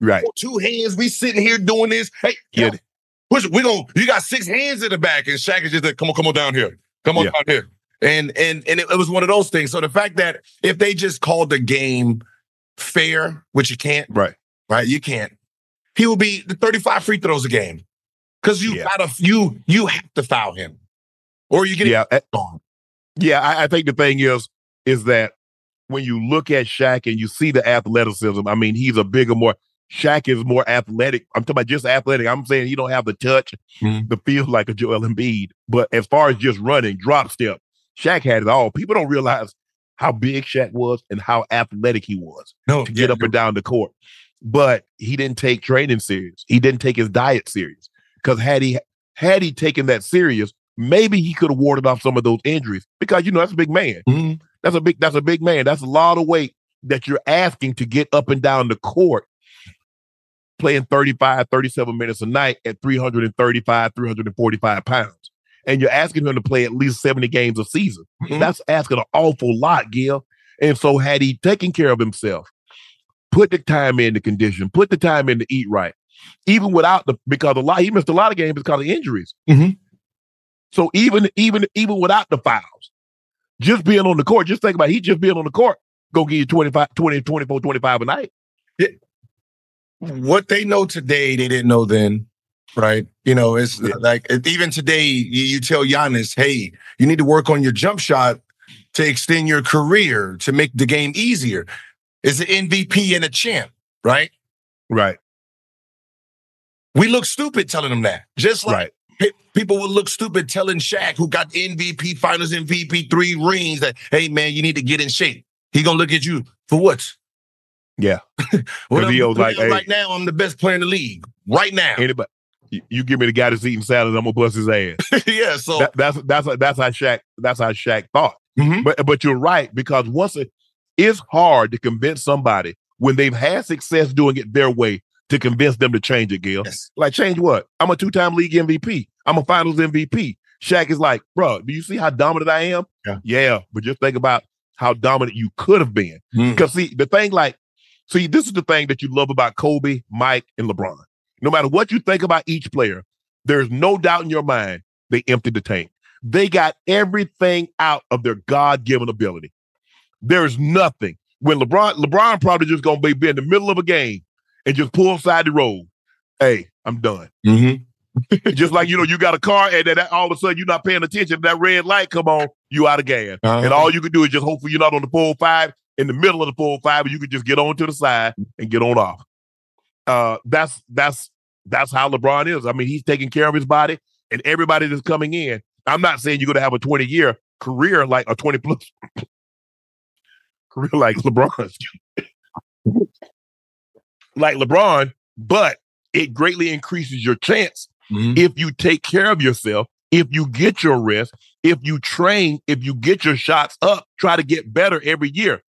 Right. Two hands, we sitting here doing this. Hey, yeah. push, we going you got six hands in the back, and Shaq is just like, come on, come on down here. Come on Yeah. down here. And and and it, it was one of those things. So the fact that if they just called the game fair, which you can't, Right. right? You can't. He will be the 35 free throws a game. Because you Yeah. gotta you you have to foul him. Or you get Yeah. it on. Yeah, I, I think the thing is, is that when you look at Shaq and you see the athleticism, I mean, he's a bigger, more Shaq is more athletic. I'm talking about just athletic. I'm saying he don't have the touch, Mhm. the feel like a Joel Embiid. But as far as just running, drop step, Shaq had it all. People don't realize how big Shaq was and how athletic he was No, to get up and down the court. But he didn't take training serious. He didn't take his diet serious. Because had he had he taken that serious, maybe he could have warded off some of those injuries. Because you know that's a big man. Mhm. That's a big that's a big man. That's a lot of weight that you're asking to get up and down the court playing 35, 37 minutes a night at 335, 345 pounds. And you're asking him to play at least 70 games a season. Mhm. That's asking an awful lot, Gil. And so had he taken care of himself, put the time in the condition, put the time in to eat right, even without the because a lot he missed a lot of games because of injuries. Mhm. So even even even without the fouls, just being on the court, just think about it, he just being on the court, go give you 25, 20, 24, 25 a night. what they know today, they didn't know then, right? You know, it's Yeah. like even today, you, you tell Giannis, hey, you need to work on your jump shot to extend your career to make the game easier. Is an MVP and a champ, right? Right. We look stupid telling them that. Just like Right. people would look stupid telling Shaq, who got MVP, Finals MVP, three rings, that hey man, you need to get in shape. He gonna look at you for what? Yeah. He I'm- like, hey. right now, I'm the best player in the league. Right now. Anybody you, give me the guy that's eating salad, I'm gonna bust his ass. yeah. So That, that's that's that's how Shaq that's how Shaq thought. Mhm. But but you're right because once it it's hard to convince somebody when they've had success doing it their way to convince them to change it, Gil. Yes. Like change what? I'm a two-time league MVP. I'm a Finals MVP. Shaq is like, bro, do you see how dominant I am? Yeah. Yeah, but just think about how dominant you could have been. Mm. Because see, the thing like, see, this is the thing that you love about Kobe, Mike, and LeBron. No matter what you think about each player, there's no doubt in your mind they emptied the tank. They got everything out of their God-given ability. There's nothing. When LeBron, LeBron probably just gonna be, be in the middle of a game and just pull side the road. Hey, I'm done. Mhm. just like you know, you got a car and then that, all of a sudden you're not paying attention. That red light come on, you out of gas. Uh-huh. And all you can do is just hopefully you're not on the full five in the middle of the full five, and you can just get on to the side and get on off. Uh, that's that's that's how LeBron is. I mean, he's taking care of his body, and everybody that's coming in. I'm not saying you're going to have a 20 year career like a 20 plus career like LeBron, like LeBron, but it greatly increases your chance Mhm. if you take care of yourself, if you get your rest, if you train, if you get your shots up, try to get better every year.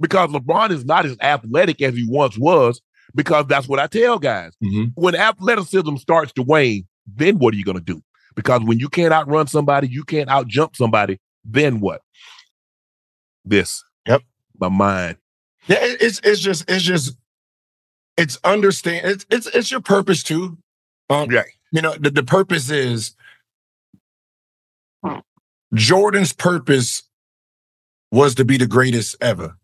Because LeBron is not as athletic as he once was, because that's what I tell guys. Mhm. When athleticism starts to wane, then what are you going to do? Because when you can't outrun somebody, you can't outjump somebody, then what? This. Yep. My mind. Yeah, it- it's it's just it's just it's understand it's it's it's your purpose too. Um, Right. You know, the, the purpose is Jordan's purpose was to be the greatest ever,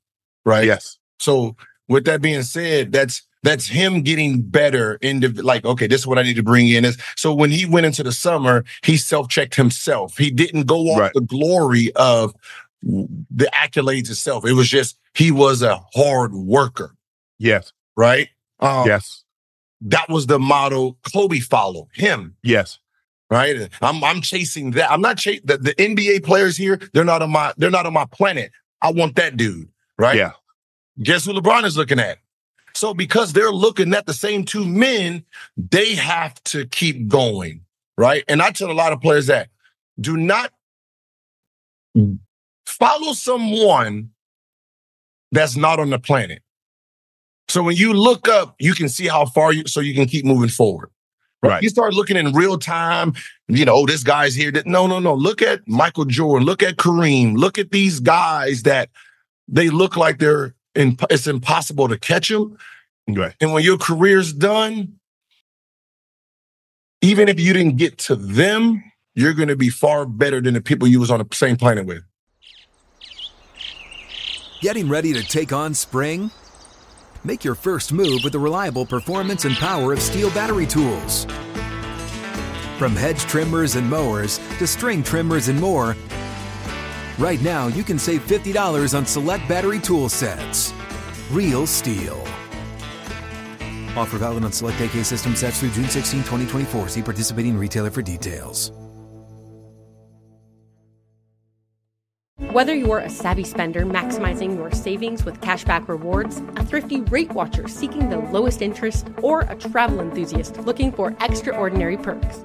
right? Yes. So with that being said, that's that's him getting better into like, okay, this is what I need to bring in. Is so when he went into the summer, he self-checked himself. He didn't go off Right. the glory of the accolades itself. It was just he was a hard worker, Yes. right? Um, Yes. That was the model Kobe followed him, Yes. right? I'm I'm chasing that. I'm not chasing the, the NBA players here. They're not on my they're not on my planet. I want that dude, right? Yeah. Guess who LeBron is looking at? So because they're looking at the same two men, they have to keep going, right? And I tell a lot of players that do not follow someone that's not on the planet. So when you look up, you can see how far you so you can keep moving forward. Right. You start looking in real time, you know, oh, this guy's here. No, no, no. Look at Michael Jordan. Look at Kareem. Look at these guys that they look like they're in, it's impossible to catch them. Right. And when your career's done, even if you didn't get to them, you're going to be far better than the people you was on the same planet with. Getting ready to take on spring? Make your first move with the reliable performance and power of STIHL battery tools. From hedge trimmers and mowers to string trimmers and more, right now you can save $50 on select battery tool sets. Real STIHL. Offer valid on select AK system sets through June 16, 2024. See participating retailer for details. Whether you're a savvy spender maximizing your savings with cashback rewards, a thrifty rate watcher seeking the lowest interest, or a travel enthusiast looking for extraordinary perks,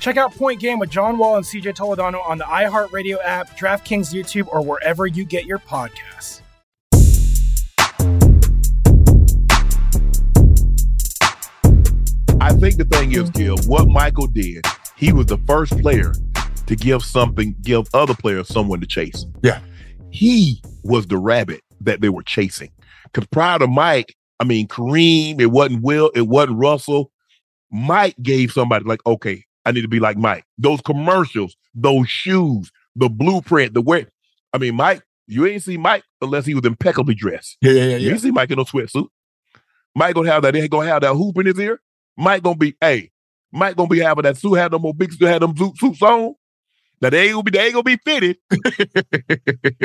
Check out Point Game with John Wall and CJ Toledano on the iHeartRadio app, DraftKings YouTube, or wherever you get your podcasts. I think the thing is, mm. Gil, what Michael did, he was the first player to give something, give other players someone to chase. Yeah. He was the rabbit that they were chasing. Because prior to Mike, I mean, Kareem, it wasn't Will, it wasn't Russell. Mike gave somebody like, okay, I need to be like Mike. Those commercials, those shoes, the blueprint, the way. I mean, Mike, you ain't see Mike unless he was impeccably dressed. Yeah, yeah, yeah. You see Mike in no sweatsuit. Mike gonna have that. They gonna have that hoop in his ear. Mike gonna be, hey, Mike gonna be having that suit, have them more big, suit. have them suit, suits on. Now they ain't gonna be, they ain't gonna be fitted,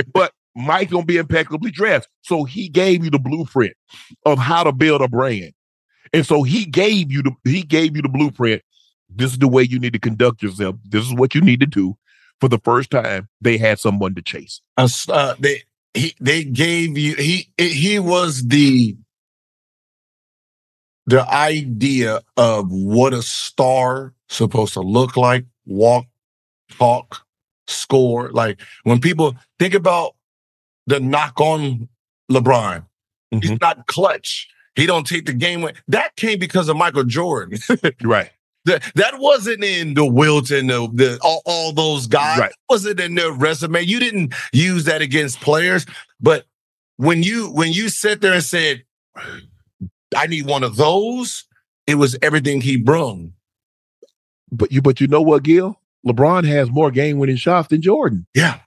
but Mike gonna be impeccably dressed. So he gave you the blueprint of how to build a brand, and so he gave you the he gave you the blueprint. This is the way you need to conduct yourself. This is what you need to do. For the first time, they had someone to chase. Uh, uh, they he they gave you he he was the the idea of what a star supposed to look like, walk, talk, score. Like when people think about the knock on LeBron, he's not clutch. He don't take the game. Away. That came because of Michael Jordan. Right. That that wasn't in the Wilton, the, the all, all those guys. Right. Wasn't in their resume. You didn't use that against players. But when you when you sit there and said, "I need one of those," it was everything he brung. But you but you know what, Gil? LeBron has more game winning shots than Jordan. Yeah.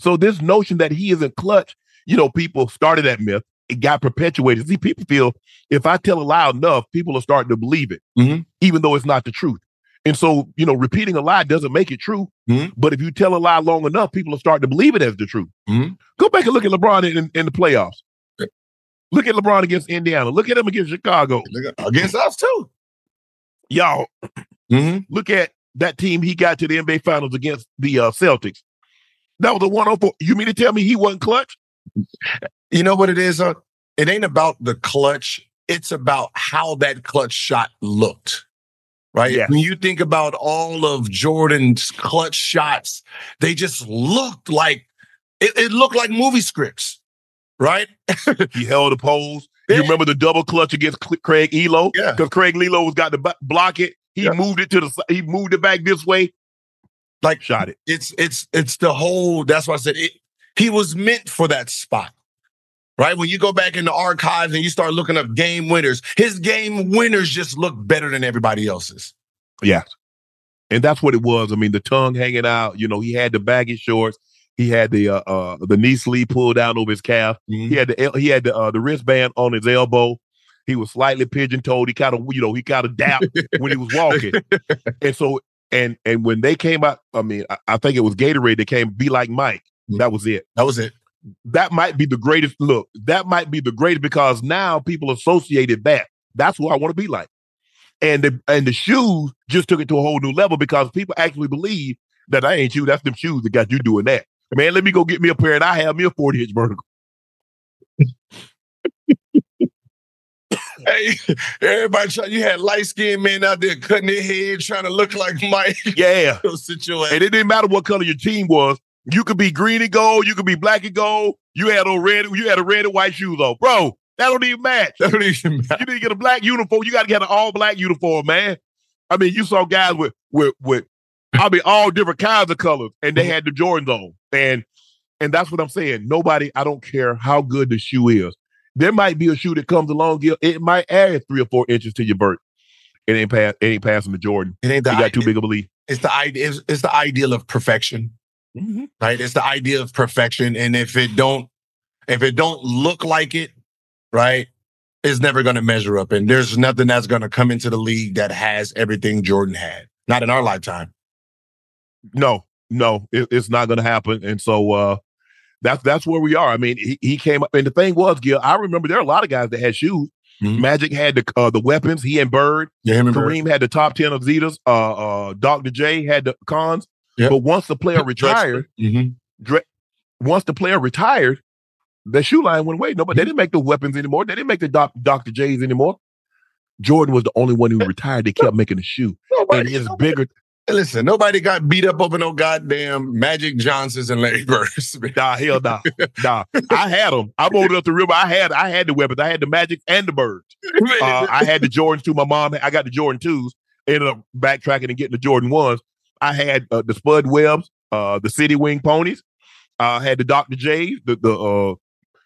So this notion that he isn't clutch, you know, people started that myth. It got perpetuated. See, people feel if I tell a lie enough, people are starting to believe it, Mhm. even though it's not the truth. And so, you know, repeating a lie doesn't make it true. Mhm. But if you tell a lie long enough, people are starting to believe it as the truth. Mhm. Go back and look at LeBron in, in the playoffs. Look at LeBron against Indiana. Look at him against Chicago. Against us too. Y'all, hmm look at that team he got to the NBA Finals against the uh, Celtics. That was a 104. You mean to tell me he wasn't clutch? You know what it is? Uh, it ain't about the clutch. It's about how that clutch shot looked. Right. Yeah. When you think about all of Jordan's clutch shots, they just looked like it, it looked like movie scripts. Right. He held a pose. You remember the double clutch against Craig Ehlo? Yeah. Because Craig Ehlo was got to bu- block it. He Yeah. moved it to the he moved it back this way, Like shot it. it's it's it's the whole that's why I said it he was meant for that spot. Right? When you go back in the archives and you start looking up game winners, his game winners just look better than everybody else's. Yeah. And that's what it was. I mean, the tongue hanging out, you know, he had the baggy shorts. He had the uh, uh the knee sleeve pulled down over his calf. He had the he had the uh, the wristband on his elbow. He was slightly pigeon toed. He kind of you know he kind of dapped when he was walking. And so and and when they came out, I mean, I, I think it was Gatorade that came. Be like Mike. That was it. That was it. That might be the greatest. Look, that might be the greatest because now people associated that. That's who I want to be like. And the and the shoes just took it to a whole new level because people actually believe that I ain't you. That's them shoes that got you doing that. Man, let me go get me a pair and I have me a 40 inch vertical. Hey, everybody try, you had light skinned men out there cutting their head, trying to look like Mike. Yeah. situation. And it didn't matter what color your team was. You could be green and gold, you could be black and gold. You had a red, you had a red and white shoe though, Bro, that don't even match. That don't even matter. You need to get a black uniform. You got to get an all black uniform, man. I mean, you saw guys with with with I mean all different kinds of colors, and they mhm. had the Jordans on, and and that's what I'm saying. Nobody, I don't care how good the shoe is. There might be a shoe that comes along, it might add three or four inches to your vert. It ain't pass, it ain't passing the Jordan. It ain't You the got too big of a lead. it's the idea it's, it's the ideal of perfection. Right? It's the idea of perfection. And if it don't if it don't look like it, right, it's never gonna measure up. And there's nothing that's gonna come into the league that has everything Jordan had. Not in our lifetime. No, no, it, it's not going to happen. And so uh that's that's where we are. I mean, he, he came up, and the thing was, Gil, I remember there are a lot of guys that had shoes. Mhm. Magic had the uh, the weapons. He and Bird. Yeah, him and Bird. Kareem had the top ten of Zetas. Uh, uh, Dr. J had the cons. Yep. But once the player retired, Mhm. Dre, once the player retired, the shoe line went away. No, but they didn't make the weapons anymore. They didn't make the doc, Dr. J's anymore. Jordan was the only one who retired. They kept making the shoe, and Nobody, it's bigger. listen, nobody got beat up over no goddamn Magic Johnsons and Larry Birds. Nah, hell nah, nah. I had them. I rolled up the river. I had, I had the weapons. I had the Magic and the Birds. Uh, I had the Jordans too. My mom, I got the Jordan twos. Ended up backtracking and getting the Jordan ones. I had uh, the Spud Webbs, uh, the City Wing Ponies. I had the Dr. J, the the uh,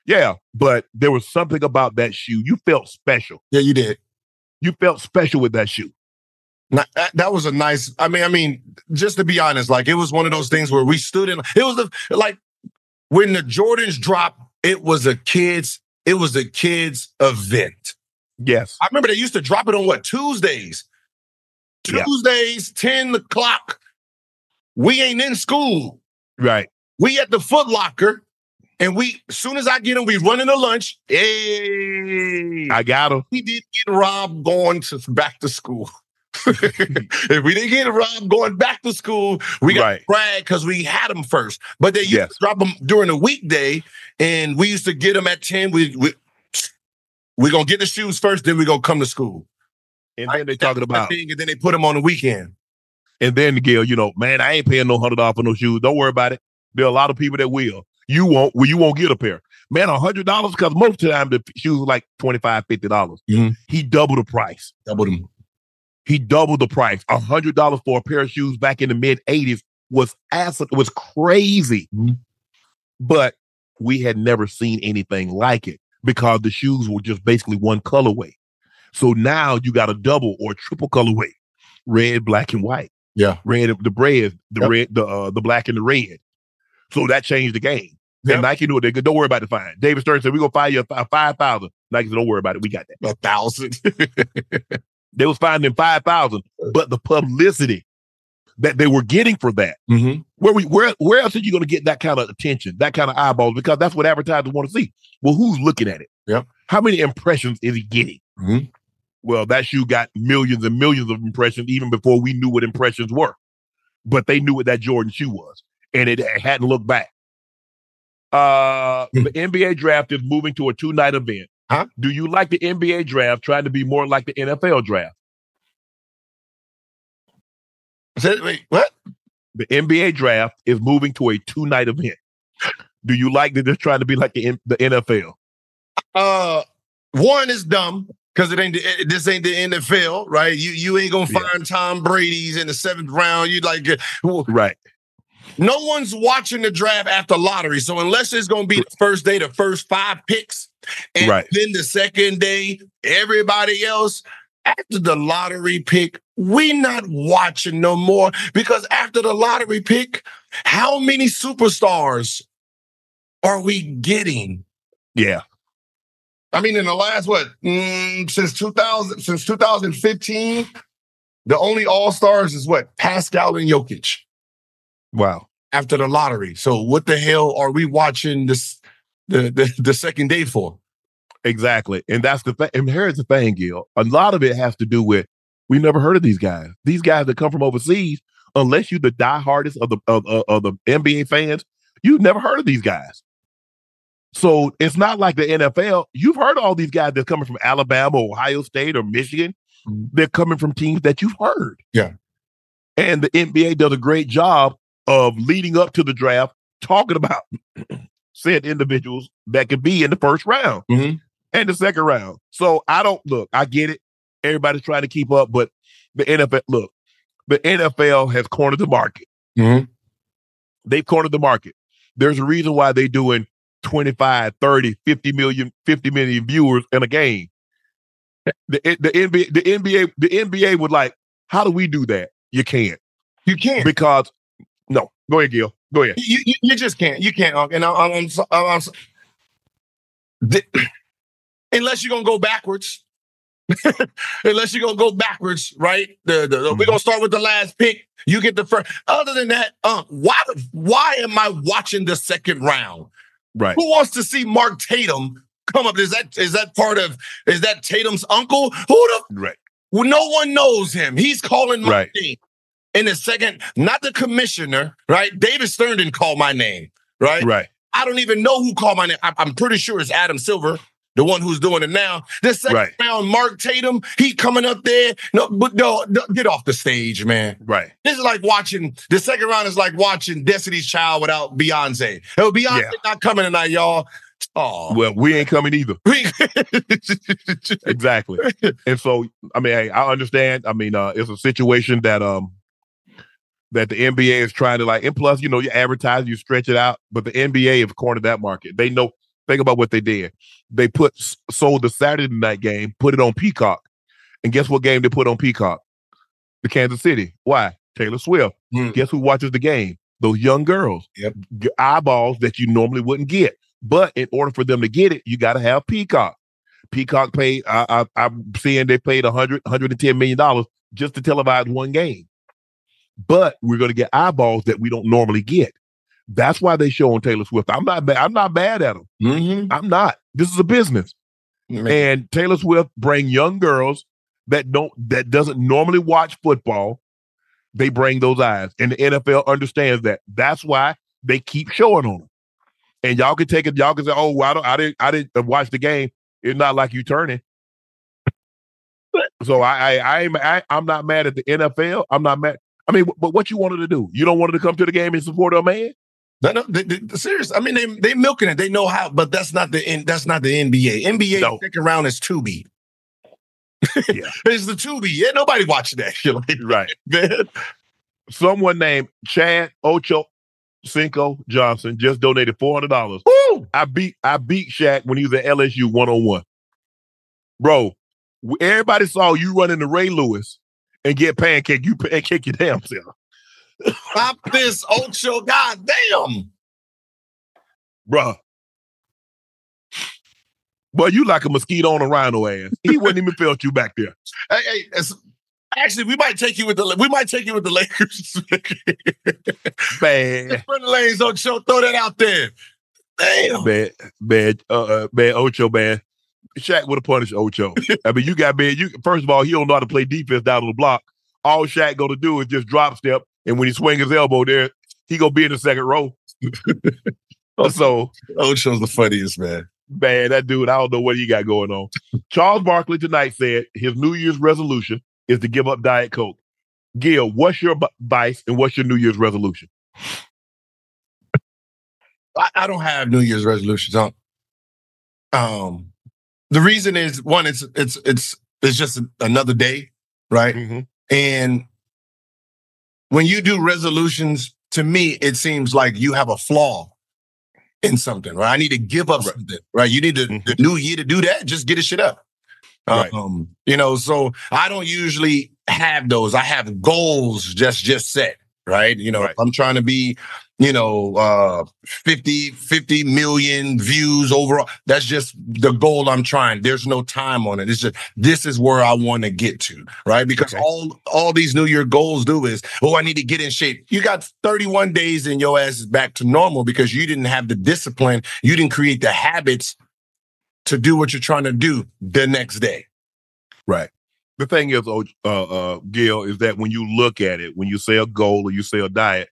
yeah. But there was something about that shoe. You felt special. yeah, you did. You felt special with that shoe. Not, that, that was a nice. I mean, I mean, just to be honest, like it was one of those things where we stood in. It was the like when the Jordans dropped. It was a kids. It was a kids event. Yes. I remember they used to drop it on what Tuesdays. Yeah. Ten o'clock. We ain't in school. Right. We at the Foot Locker, and we as soon as I get him, we running to lunch. Hey, I got him. we did get Rob going to back to school. if we didn't get Rob going back to school, we got Right. brag because we had him first. But they used Yes. to drop them during the weekday, and we used to get him at ten. We we we gonna get the shoes first, then we gonna come to school. And then they talking about thing, and then they put them on the weekend. And then Gil, you know, man, I ain't paying no hundred dollars for no shoes. Don't worry about it. There are a lot of people that will. You won't. Well, you won't get a pair. Man, a hundred dollars because most of the time the shoes are like 25 50 dollars. Mhm. He doubled the price. Double them. He doubled the price. A hundred dollars for a pair of shoes back in the mid 80s was ass was crazy. Mhm. But we had never seen anything like it because the shoes were just basically one colorway. So now you got a double or triple colorway, red, black, and white Yeah. red the bread, the Yep. red, the uh, the black and the red. So that changed the game. Yep. And Nike knew it. They could, don't worry about the fine. David Stern said, "We're gonna fire you a fi- five thousand. Nike said, "Don't worry about it. We got that." A thousand. They was finding five thousand, but the publicity that they were getting for that, Mm-hmm. where we where where else are you going to get that kind of attention, that kind of eyeballs? Because that's what advertisers want to see. Well, who's looking at it? Yep. How many impressions is he getting? Mhm. Well, that shoe got millions and millions of impressions even before we knew what impressions were. But they knew what that Jordan shoe was, and it hadn't looked back. Uh, Hmm. the NBA draft is moving to a two night event. Huh? Do you like the NBA draft trying to be more like the NFL draft? Said, wait, what? The NBA draft is moving to a two night event. Do you like that they're trying to be like the the NFL? Uh, one is dumb because it ain't the, it- this ain't the NFL, right? You you ain't gonna Yeah. find Tom Brady's in the seventh round. You like uh, Right. no one's watching the draft after lottery. So unless it's gonna be the first day, the first five picks, and Right. then the second day, everybody else after the lottery pick, we not watching no more because after the lottery pick, how many superstars are we getting? Yeah. I mean, in the last what mm, since 2000 since 2015, the only all stars is what Pascal and Jokic Wow. after the lottery. So what the hell are we watching this the the, the second day for? Exactly. And that's the thing. And here's the thing, Gil. A lot of it has to do with we never heard of these guys. These guys that come from overseas, unless you're the diehardest of the of, of, of the NBA fans, you've never heard of these guys. So it's not like the NFL. You've heard all these guys that are coming from Alabama, Ohio State, or Michigan. Mhm. They're coming from teams that you've heard. Yeah. And the NBA does a great job of leading up to the draft, talking about said individuals that could be in the first round Mhm. and the second round. So I don't look, I get it. Everybody's trying to keep up, but the NFL, look, the NFL has cornered the market. Mhm. They've cornered the market. There's a reason why they're doing 25, 30, 50 million, 50 million viewers in a game. The, the NBA, the NBA, the NBA would like, how do we do that? You can't. You can't. Because no, go ahead, Gil. Go ahead. You, you, you just can't. You can't. And I, I'm, I'm, I'm, The- unless you're gonna go backwards. unless you're gonna go backwards, right? The, the, Mm-hmm. We're gonna start with the last pick. You get the first. Other than that, uh, why why am I watching the second round? Right. Who wants to see Mark Tatum come up? Is that is that part of is that Tatum's uncle? Who the Right. well, no one knows him. He's calling my Right. name. In the second, not the commissioner, right? David Stern didn't call my name, right? Right. I don't even know who called my name. I- I'm pretty sure it's Adam Silver, the one who's doing it now. This second Right. round, Mark Tatum, he coming up there. No, but no, no, get off the stage, man. Right. This is like watching the second round is like watching Destiny's Child without Beyonce. Oh, Beyonce Yeah. not coming tonight, y'all. Oh, Well, we ain't coming either. exactly. and so, I mean, hey, I understand. I mean, uh, it's a situation that um that the NBA is trying to like, and plus, you know, you advertise, you stretch it out, but the NBA have cornered that market. They know. Think about what they did. They put sold the Saturday night game, put it on Peacock, and guess what game they put on Peacock? The Kansas City. Why? Taylor Swift. Hmm. Guess who watches the game? Those young girls. Yep. Eyeballs that you normally wouldn't get. But in order for them to get it, you got to have Peacock. Peacock paid. I, I, I'm seeing they paid 100, 110 million dollars just to televise one game. But we're going to get eyeballs that we don't normally get. That's why they show on Taylor Swift. I'm not bad. I'm not bad at them. Mhm. I'm not. This is a business. Man. And Taylor Swift bring young girls that don't that doesn't normally watch football. They bring those eyes, and the NFL understands that. That's why they keep showing on them. And y'all can take it. Y'all can say, "Oh, well, I don't. I didn't. I didn't watch the game. It's not like you turning." So I, I, I, am- I, I'm not mad at the NFL. I'm not mad. I mean, but what you wanted to do? You don't want to come to the game and support a man? No, no, they, they, serious. I mean, they they milking it. They know how, but that's not the that's not the NBA. NBA No. second round is Tubi. Yeah. it's the Tubi. Yeah, nobody watching that shit like Right. man. Someone named Chad Ocho Cinco Johnson just donated four hundred dollars. I beat I beat Shaq when he was at LSU one on one. Bro, everybody saw you run into Ray Lewis and get pancake. You pancake your damn self, Stop this, Ocho. God damn. bro. Boy, you like a mosquito on a rhino ass. He wouldn't even felt you back there. Hey, hey, actually, we might take you with the we might take you with the Lakers. Bad, Front lanes don't show. Throw that out there. Damn. bad, bad, uh, uh, bad Ocho, man. Shaq would have punished Ocho. I mean, you got man. You first of all, he don't know how to play defense down on the block. All Shaq gonna do is just drop step, and when he swing his elbow there, he gonna be in the second row. so Ocho's the funniest man. man, that dude, I don't know what he got going on. Charles Barkley tonight said his New Year's resolution is to give up Diet Coke. Gil, what's your bu- vice and what's your New Year's resolution? I, I don't have New Year's resolutions. On. Um, the reason is one, it's it's it's it's just another day, right? Mm-hmm. And when you do resolutions, to me, it seems like you have a flaw in something, right? I need to give up something, right? You need to the new year to do that. Just get a shit up. Right. Um, you know, so I don't usually have those. I have goals just just set, right? You know, if I'm trying to be, you know, uh 50, 50 million views overall. That's just the goal I'm trying. There's no time on it. It's just this is where I want to get to, right? Because all all these New Year goals do is, oh, I need to get in shape. You got 31 days and your ass is back to normal because you didn't have the discipline, you didn't create the habits to do what you're trying to do the next day. Right. The thing is, oh, uh, uh, Gil, is that when you look at it, when you say a goal or you say a diet,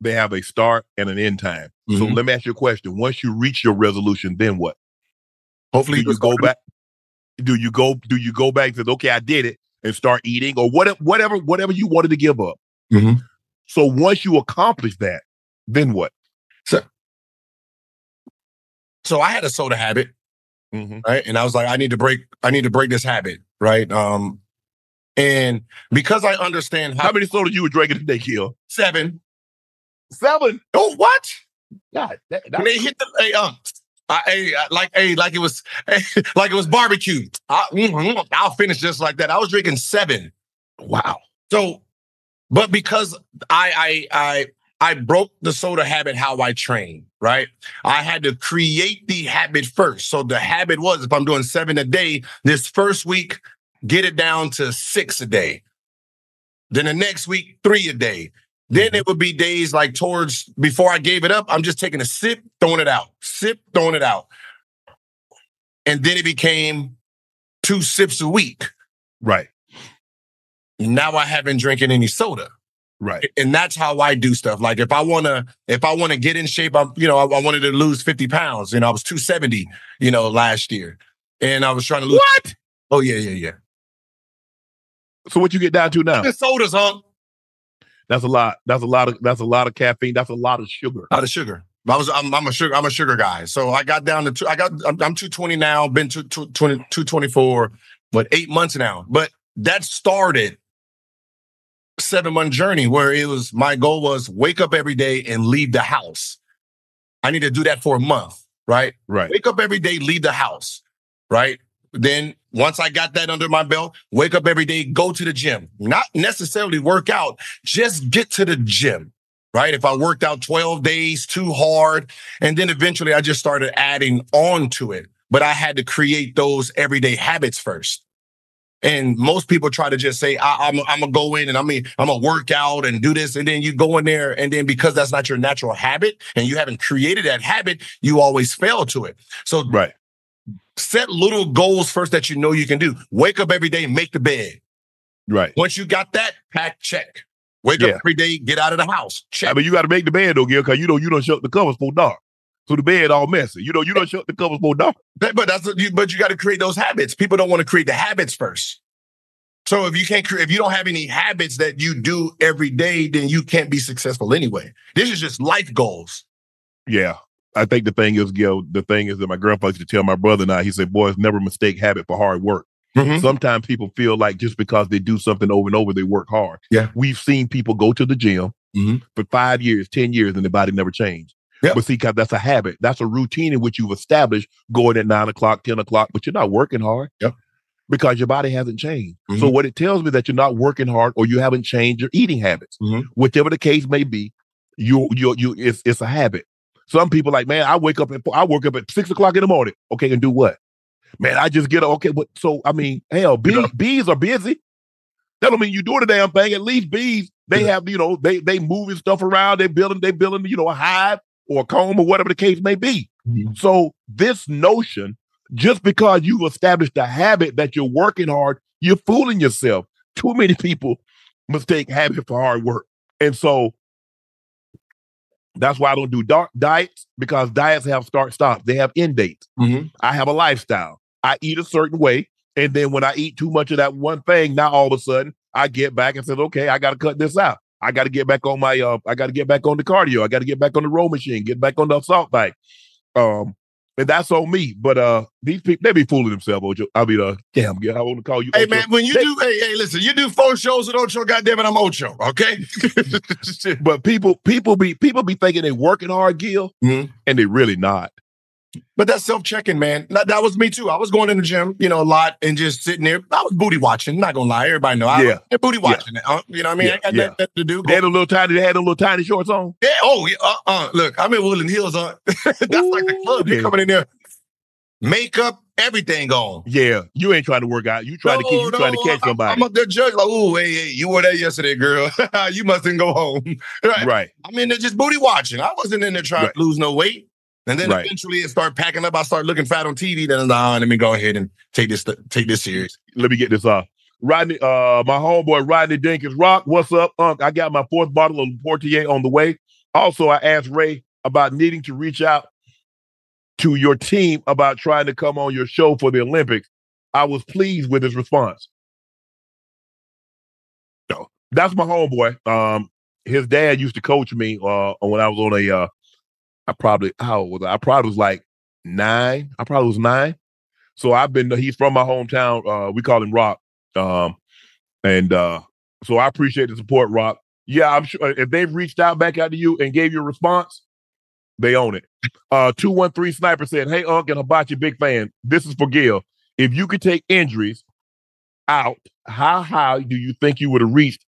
they have a start and an end time. So Mhm. let me ask you a question. Once you reach your resolution, then what? Hopefully, do you go back. Do you go? Do you go back and say, "Okay, I did it," and start eating, or whatever, whatever, whatever you wanted to give up? Mhm. So once you accomplish that, then what? So, so I had a soda habit, Mm-hmm. right? And I was like, I need to break, I need to break this habit, right? Um, and because I understand how, How many sodas you were drinking today, Gil? seven, Seven. oh what? God, that, When they hit the hey, um, I, hey, like hey, like it was like it was barbecue. I, mhm, I'll finish just like that. I was drinking seven. wow. So, but because I I I I broke the soda habit how I train, right? I had to create the habit first. So the habit was if I'm doing seven a day, this first week, get it down to six a day. Then the next week, three a day. Then mm-hmm. it would be days like towards before I gave it up, I'm just taking a sip, throwing it out, sip, throwing it out. And then it became two sips a week. Right. Now I haven't drinking any soda. Right. and that's how I do stuff. Like if I want to, if I want to get in shape, I'm, you know, I, I wanted to lose 50 pounds. You know, I was 270, you know, last year. And I was trying to lose. What? Oh, yeah, yeah, yeah. So what you get down to now? The sodas, huh? That's a lot. That's a lot of. That's a lot of caffeine. That's a lot of sugar. Out of sugar. I was, I'm, I'm a sugar, I'm a sugar guy. So I got down to, two, I got, I'm, I'm 220 now, been to 220, 224, but eight months now. But that started seven month journey where it was, my goal was wake up every day and leave the house. I need to do that for a month, right? Right. Wake up every day, leave the house, right? Then once I got that under my belt, wake up every day, go to the gym. Not necessarily work out, just get to the gym, right? If I worked out 12 days too hard, and then eventually I just started adding on to it. But I had to create those everyday habits first. And most people try to just say, I, am I'm gonna go in and I mean, I'm gonna work out and do this. And then you go in there, and then because that's not your natural habit and you haven't created that habit, you always fail to it. So Right. Set little goals first that you know you can do. Wake up every day, make the bed. Right. Once you got that, pack check. Wake Yeah. up every day, get out of the house. Check. Ah, I mean, you got to make the bed though, Gil, because you know you don't shut the covers for dark. So the bed all messy. You know you don't shut the covers for dark. That- but that's you, but you got to create those habits. People don't want to create the habits first. So if you can't create, if you don't have any habits that you do every day, then you can't be successful anyway. This is just life goals. Yeah. I think the thing is, Gil, the thing is that my grandfather used to tell my brother and I, he said, boys, never mistake habit for hard work. Mhm. Sometimes people feel like just because they do something over and over, they work hard. Yeah. We've seen people go to the gym Mhm. for five years, 10 years, and their body never changed. Yep. But see, because that's a habit. That's a routine in which you've established going at nine o'clock, 10 o'clock, but you're not working hard. Yep. Because your body hasn't changed. Mhm. So what it tells me that you're not working hard or you haven't changed your eating habits. Mhm. Whichever the case may be, you you you it's it's a habit. Some people like, man, I wake up at I work up at six o'clock in the morning. Okay, and do what? Man, I just get okay. But so I mean, hell, bees, bees are busy. That don't mean you doing the damn thing. At least bees, they have, you know, they they moving stuff around, they building, they building, you know, a hive or a comb or whatever the case may be. Mm-hmm. So this notion, just because you've established a habit that you're working hard, you're fooling yourself. Too many people mistake habit for hard work. And so that's why I don't do dark diets because diets have start stops. They have end dates. Mhm. I have a lifestyle. I eat a certain way. And then when I eat too much of that one thing, now all of a sudden I get back and said, okay, I got to cut this out. I got to get back on my, uh, I got to get back on the cardio. I got to get back on the row machine, get back on the assault bike. Um, and that's on me. But uh, these people, they be fooling themselves, Ocho. I mean, uh, damn, I want to call you. Hey Ocho. man, when you They- do, hey, hey, listen, you do four shows with Ocho, goddamn it, I'm Ocho, okay? but people, people be, people be thinking they working hard, Gil, Mhm. and they really not. But that's self-checking, man. That, that was me too. I was going in the gym, you know, a lot and just sitting there. I was booty watching. Not gonna lie, everybody know. I Yeah. was booty watching. Uh, you know what I mean? Yeah, I got yeah. that, that to do. They had a little tiny, they had a little tiny shorts on. Yeah. Oh, yeah. Uh, uh, look, I'm in Woodland Hills. On that's like the club. You okay. coming in there, makeup, everything on. Yeah, you ain't trying to work out. You trying to keep, you trying to catch somebody. I'm up there judge like, oh, hey, hey, you wore that yesterday, girl. you mustn't go home. right. right. I'm in there just booty watching. I wasn't in there trying Right. to lose no weight. And then Right. eventually it started packing up. I start looking fat on TV. Then I'm like, ah, let me go ahead and take this take this serious. Let me get this off. Rodney, uh, my homeboy Rodney Dinkins Rock, what's up, Unc? I got my fourth bottle of Portier on the way. Also, I asked Ray about needing to reach out to your team about trying to come on your show for the Olympics. I was pleased with his response. So that's my homeboy. Um, his dad used to coach me uh when I was on a uh I probably how old was I? I probably was like nine. I probably was nine. So I've been he's from my hometown. Uh we call him Rock. Um and uh so I appreciate the support, Rock. Yeah, I'm sure if they've reached out back out to you and gave you a response, they own it. Uh 213 Sniper said, Hey Unc and Hibachi, big fan. This is for Gil. If you could take injuries out, how high do you think you would have reached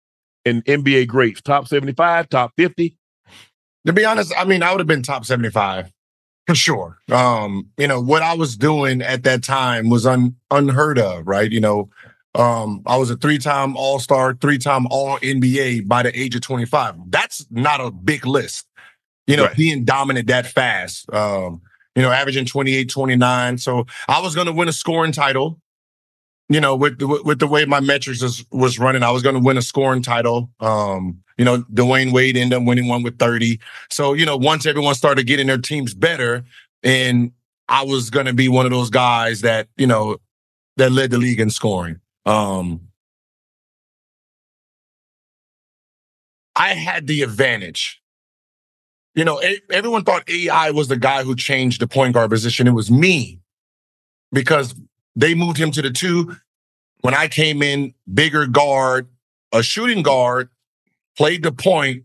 in NBA greats? Top 75, top 50? To be honest, I mean, I would have been top 75 for sure. Um, you know, what I was doing at that time was un, unheard of, right? You know, um, I was a three-time all-star, three-time all NBA by the age of 25. That's not a big list. You know, Right. being dominant that fast. Um, you know, averaging 28, 29. So I was gonna win a scoring title. You know, with the, with the way my metrics was, was running, I was going to win a scoring title. Um, you know, Dwyane Wade ended up winning one with 30. So, you know, once everyone started getting their teams better, and I was going to be one of those guys that, you know, that led the league in scoring. Um, I had the advantage. You know, everyone thought AI was the guy who changed the point guard position. It was me because they moved him to the two. When I came in, bigger guard, a shooting guard, played the point.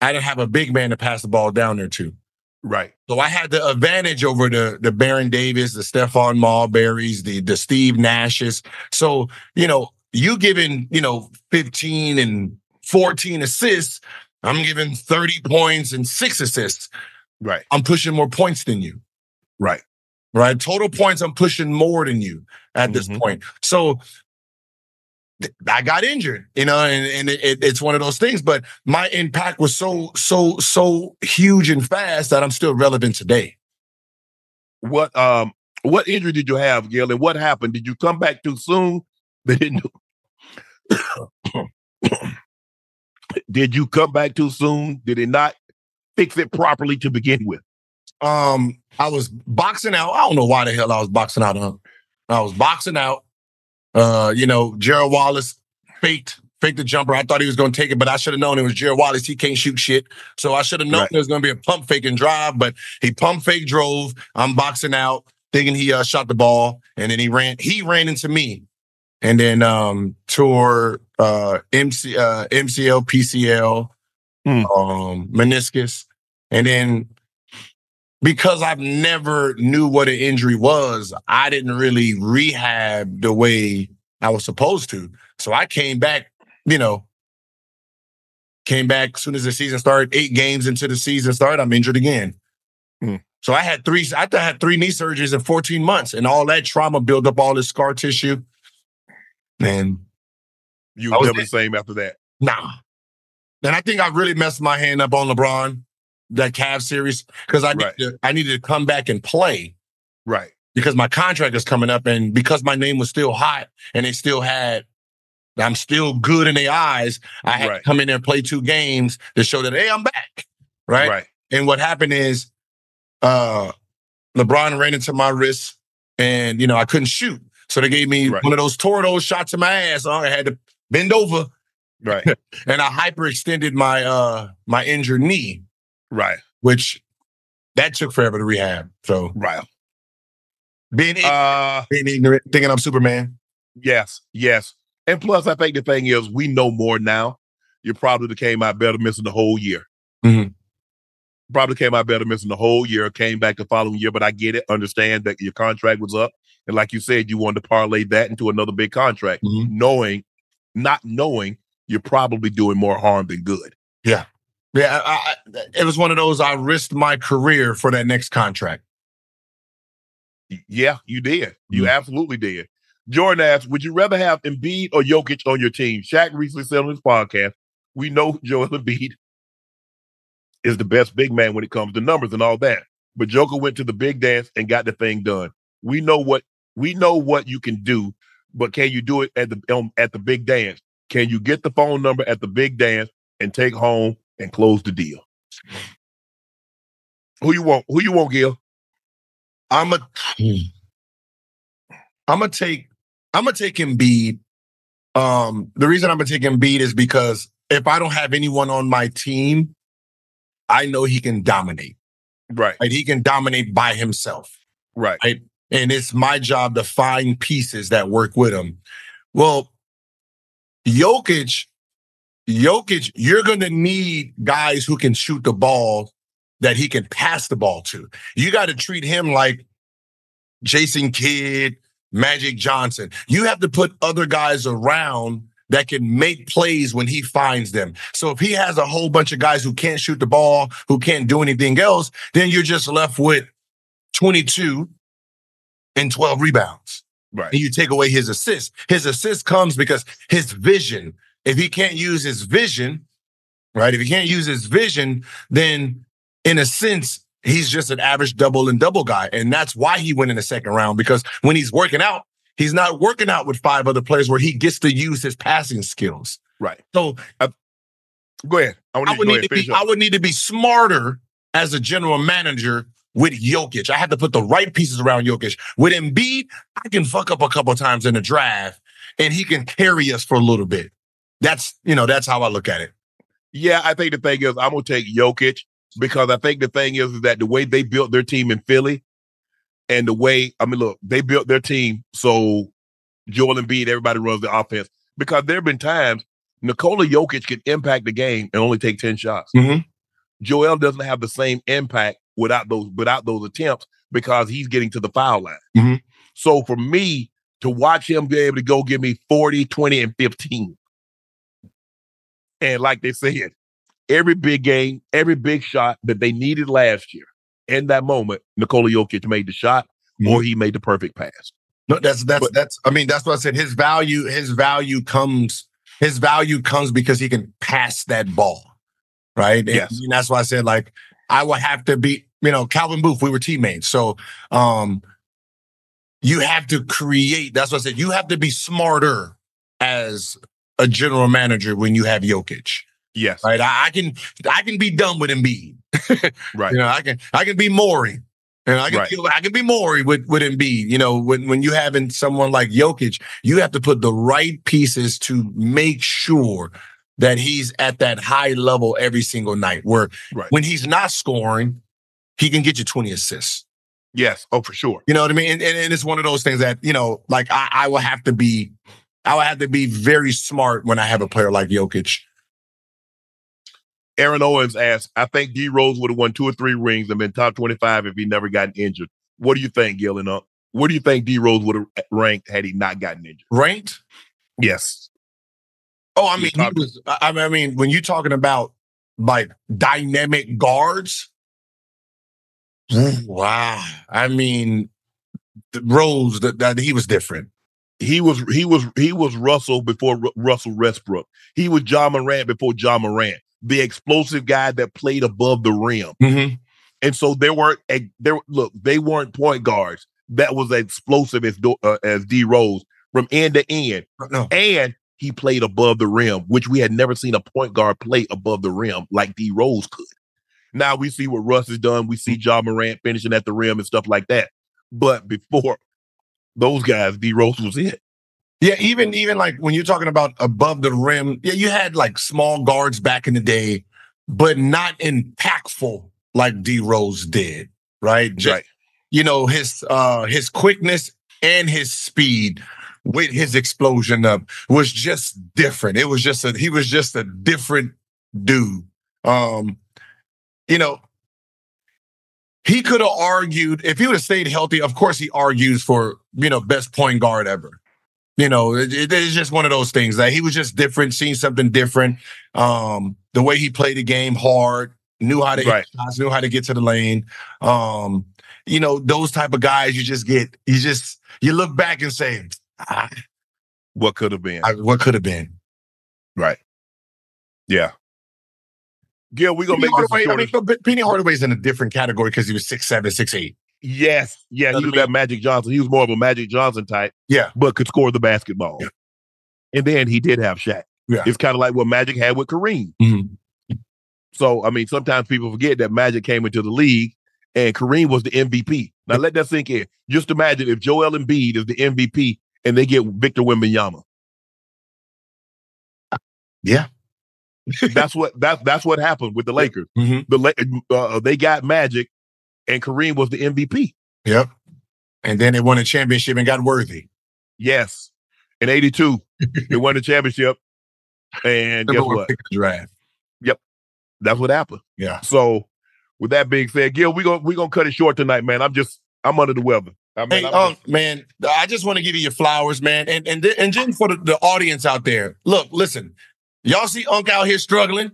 I didn't have a big man to pass the ball down there to. Right. So I had the advantage over the the Baron Davis, the Stephon Marbury's, the the Steve Nashes. So you know, you giving you know 15 and 14 assists, I'm giving 30 points and six assists. Right. I'm pushing more points than you. Right. Right. Total points, I'm pushing more than you at this Mhm. point. So I got injured, you know, and, and it, it- it's one of those things. But my impact was so, so, so huge and fast that I'm still relevant today. What um what injury did you have, Gil? And what happened? Did you come back too soon? They didn't Did you come back too soon? Did it not fix it properly to begin with? Um, I was boxing out. I don't know why the hell I was boxing out. Huh? I was boxing out. Uh, you know, Gerald Wallace faked faked the jumper. I thought he was going to take it, but I should have known it was Gerald Wallace. He can't shoot shit, so I should have known Right. there was going to be a pump fake and drive. But he pump fake drove. I'm boxing out, thinking he uh, shot the ball, and then he ran. He ran into me, and then um tore uh MC uh MCL PCL Hmm. um meniscus and then because I've never knew what an injury was I didn't really rehab the way I was supposed to so I came back you know came back as soon as the season started eight games into the season started I'm injured again Hmm. So I had three. I had three knee surgeries in 14 months, and all that trauma built up all this scar tissue. And You were never the same after that. Nah. And I think I really messed my hand up on LeBron, that Cavs series, because I Right. needed to, I needed to come back and play Right. because my contract is coming up, and because my name was still hot, and they still had, I'm still good in their eyes. I had Right. to come in there and play two games to show that hey, I'm back, right? Right. And what happened is, uh, LeBron ran into my wrist, and you know I couldn't shoot, so they gave me Right. one of those tornado shots in my ass. So I had to bend over Right. and I hyperextended my uh my injured knee, right. which that took forever to rehab. So Right. being ig- Uh being ignorant, thinking I'm Superman. yes, yes. And plus I think the thing is we know more now. You probably came out better missing the whole year. Mhm. Probably came out better missing the whole year, came back the following year, but I get it, understand that your contract was up. And like you said, you wanted to parlay that into another big contract, Mhm. knowing, not knowing you're probably doing more harm than good. Yeah, I, I, it was one of those. I risked my career for that next contract. Yeah, you did. You Mhm. absolutely did. Jordan asked, would you rather have Embiid or Jokic on your team? Shaq recently said on his podcast, we know Joel Embiid is the best big man when it comes to numbers and all that. But Joker went to the big dance and got the thing done. We know what we know what you can do, but can you do it at the um, at the big dance? Can you get the phone number at the big dance and take home and close the deal? Who you want? Who you want, Gil? I'm a, I'm gonna take, I'm gonna take Embiid. Um, the reason I'm gonna take Embiid is because if I don't have anyone on my team, I know he can dominate. Right, Right, he can dominate by himself. right, right? And it's my job to find pieces that work with him. Well, Jokic, Jokic, you're going to need guys who can shoot the ball that he can pass the ball to. You got to treat him like Jason Kidd, Magic Johnson. You have to put other guys around that can make plays when he finds them. So if he has a whole bunch of guys who can't shoot the ball, who can't do anything else, then you're just left with 22 and 12 rebounds. right. And you take away his assist. His assist comes because his vision. If he can't use his vision, right? If he can't use his vision, then in a sense, he's just an average double and double guy. And that's why he went in the second round because when he's working out, he's not working out with five other players where he gets to use his passing skills. Right. So uh, Go ahead. I want I would need to be, up. I would need to be smarter as a general manager with Jokic. I have to put the right pieces around Jokic. With Embiid, I can fuck up a couple times in the draft and he can carry us for a little bit. That's, you know, that's how I look at it. Yeah, I think the thing is I'm gonna take Jokic because I think the thing is, is that the way they built their team in Philly and the way I mean, look, they built their team so Joel Embiid, everybody runs the offense. Because there have been times Nikola Jokic can impact the game and only take 10 shots. Mhm. Joel doesn't have the same impact without those without those attempts because he's getting to the foul line. Mhm. So for me to watch him be able to go give me 40, 20, and 15. And like they said, every big game, every big shot that they needed last year, in that moment, Nikola Jokic made the shot or he made the perfect pass. No, that's that's But- that's I mean, that's what I said. His value, his value comes, his value comes because he can pass that ball. Right. And- Yes. And that's why I said, like, I would have to be, you know, Calvin Booth, we were teammates. So um you have to create, that's what I said, you have to be smarter as a general manager when you have Jokic. Yes. Right. I, I can I can be done with Embiid. Right. You know, I can I can be Morey. And I can Right. feel I can be Morey with with Embiid. You know, when when you having someone like Jokic, you have to put the right pieces to make sure that he's at that high level every single night. Where Right. when he's not scoring, he can get you 20 assists. Yes. Oh, for sure. You know what I mean? And, and, and it's one of those things that, you know, like I, I will have to be I will have to be very smart when I have a player like Jokic. Aaron Owens asked, I think D Rose would have won two or three rings and been top 25 if he never gotten injured. What do you think, Gillen up? Uh, what do you think D Rose would have eh, ranked had he not gotten injured? Ranked? Yes. Oh, I mean, he was. I mean, when you're talking about like dynamic guards, mm. Wow. I mean, Rose, that he was different. He was he was he was Russell before Ru- Russell Westbrook. He was Ja Morant before Ja Morant, the explosive guy that played above the rim. Mm-hmm. And so there weren't a there look, they weren't point guards that was explosive as uh, as D Rose from end to end. No. And he played above the rim, which we had never seen a point guard play above the rim like D Rose could. Now we see what Russ has done. We see Ja Morant finishing at the rim and stuff like that. But before those guys, D Rose was it. Yeah, even even like when you're talking about above the rim, yeah, you had like small guards back in the day, but not impactful like D Rose did, right? Just, Right. You know, his uh his quickness and his speed with his explosion up was just different. It was just a he was just a different dude. Um, you know, he could have argued if he would have stayed healthy. Of course, he argues for you know best point guard ever. You know, it- it- it's just one of those things that he was just different, seeing something different. Um, the way he played the game hard, knew how to Right. shots, knew how to get to the lane. Um, you know, those type of guys you just get, you just you look back and say, ah, What could have been. I- what could have been? right. Yeah. Gil, we're gonna Penny make this Hardaway, I short. mean, no, but Penny Hardaway's in a different category because he was six seven, six eight. Yes, yeah, he was that Magic Johnson. He was more of a Magic Johnson type, Yeah, but could score the basketball. Yeah. And then he did have Shaq. Yeah. It's kind of like what Magic had with Kareem. Mhm. So, I mean, sometimes people forget that Magic came into the league and Kareem was the MVP. Now, let that sink in. Just imagine if Joel Embiid is the MVP and they get Victor Wembanyama. yeah. That's what that's that's what happened with the Lakers. Mhm. The uh, they got Magic, and Kareem was the MVP. Yep. And then they won a championship and got worthy. Yes, in '82 they won the championship, and guess what? pick of the draft. That's what happened. Yeah. So, with that being said, Gil, we gonna we gonna cut it short tonight, man. I'm just I'm under the weather. I mean, Hey, I'm um, just- man, I just want to give you your flowers, man, and and and then for the, the audience out there, look, listen, y'all see Unc out here struggling,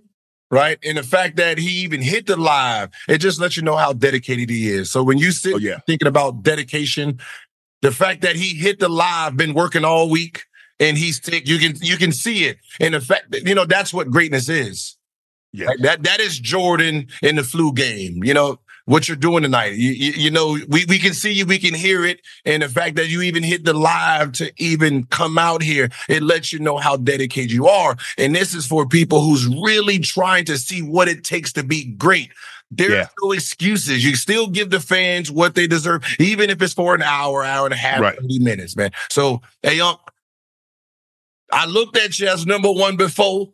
right? And the fact that he even hit the live, it just lets you know how dedicated he is. So when you sit Oh, yeah. thinking about dedication, the fact that he hit the live, been working all week, and he's sick, you can you can see it, and the fact that you know that's what greatness is. yeah? That that is Jordan in the flu game. You know what you're doing tonight. You, you you know we we can see you, we can hear it, and the fact that you even hit the live to even come out here, it lets you know how dedicated you are. And this is for people who's really trying to see what it takes to be great. There's Yeah. no excuses. You still give the fans what they deserve, even if it's for an hour, hour and a half, Right. 30 minutes, man. So, hey, Unc, I looked at you as number one before.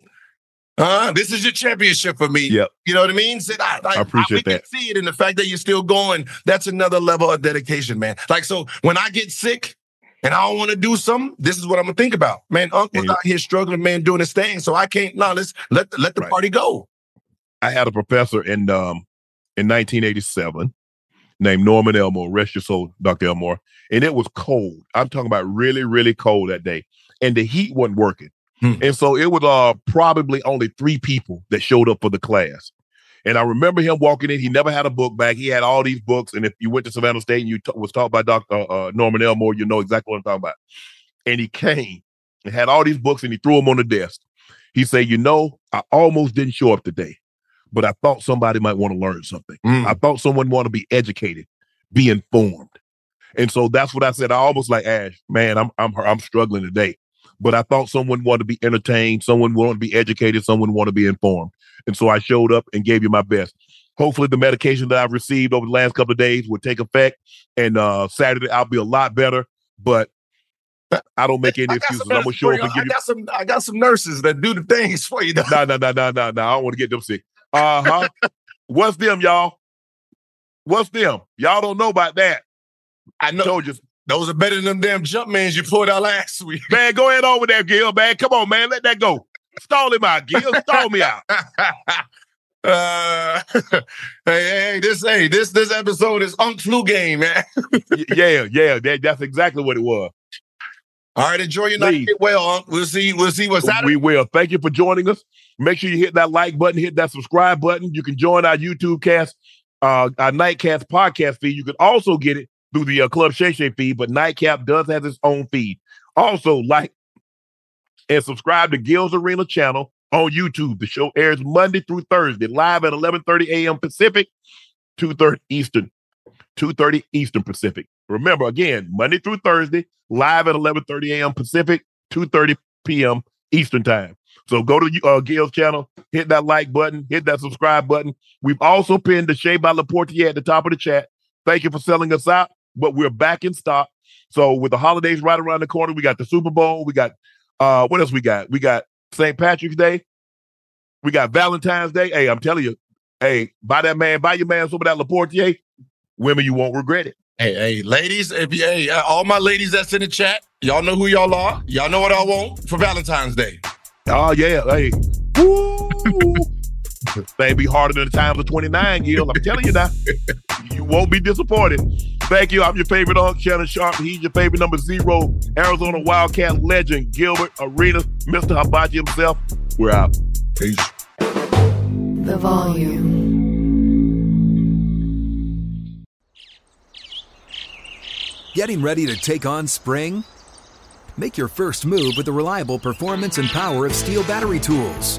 Uh, this is your championship for me. Yep. You know what I mean? Said, I, like, I appreciate we that. Can see it, in the fact that you're still going, that's another level of dedication, man. Like, so when I get sick and I don't want to do something, this is what I'm gonna think about. Man, Unc was And- out here struggling, man, doing his thing. So I can't. No, let's let let the Right. party go. I had a professor in um in 1987 named Norman Elmore. Rest your soul, Dr. Elmore. And it was cold. I'm talking about really, really cold that day, and the heat wasn't working. Hmm. And so it was uh probably only three people that showed up for the class. And I remember him walking in. He never had a book bag. He had all these books. And if you went to Savannah State and you t- was taught by Dr. Uh, Norman Elmore, you know exactly what I'm talking about. And he came and had all these books and he threw them on the desk. He said, "You know, I almost didn't show up today, but I thought somebody might want to learn something. Mm. I thought someone want to be educated, be informed." And so that's what I said. I almost like Ash, man, I'm I'm I'm struggling today. But I thought someone wanted to be entertained, someone wanted to be educated, someone wanted to be informed. And so I showed up and gave you my best. Hopefully the medication that I've received over the last couple of days will take effect. And uh Saturday I'll be a lot better. But I don't make any excuses. I'm gonna show up and give I you got some. I got some nurses that do the things for you. no, no, no, no, no, no. I don't want to get them sick. Uh huh. What's them, y'all? What's them? Y'all don't know about that. I know Told you, those are better than them damn jump mans you pulled out last week. man. Go ahead over there, Gil. Man, come on, man. Let that go. Stall him out, Gil. Stall me out. Uh, hey, hey, hey, this hey, this this episode is Unc Flu Game, man. Yeah, yeah. That, that's exactly what it was. All right, enjoy your night. Please. Get well, Unc. We'll see. We'll see what's Saturday. We will. Thank you for joining us. Make sure you hit that like button, hit that subscribe button. You can join our YouTube cast uh, our Nightcast podcast feed. You can also get it through the uh, Club Shay Shay feed, but Nightcap does have its own feed. Also, like and subscribe to Gil's Arena channel on YouTube. The show airs Monday through Thursday, live at 11:30 a.m. Pacific, 2:30 Eastern, 2:30 Eastern Pacific. Remember, again, Monday through Thursday, live at 11:30 a.m. Pacific, 2:30 p.m. Eastern Time. So go to uh, Gil's channel, hit that like button, hit that subscribe button. We've also pinned the Shea by Laportier at the top of the chat. Thank you for selling us out, but we're back in stock. So with the holidays right around the corner, we got the Super Bowl, we got uh what else we got? We got St. Patrick's Day, we got Valentine's Day. Hey, I'm telling you, hey, buy that man, buy your man some of that Laportier. Women, you won't regret it. Hey, hey, ladies, if you, hey, uh, all my ladies that's in the chat, y'all know who y'all are. Y'all know what I want for Valentine's Day. Oh yeah, hey. Woo! Thing be harder than the times of 29, Gil. I'm telling you now. you won't be disappointed. Thank you. I'm your favorite Unc Shannon Sharpe. He's your favorite number zero, Arizona Wildcat legend, Gilbert Arenas, Mr. Hibachi himself. We're out. Peace. The volume. Getting ready to take on spring? Make your first move with the reliable performance and power of STIHL battery tools.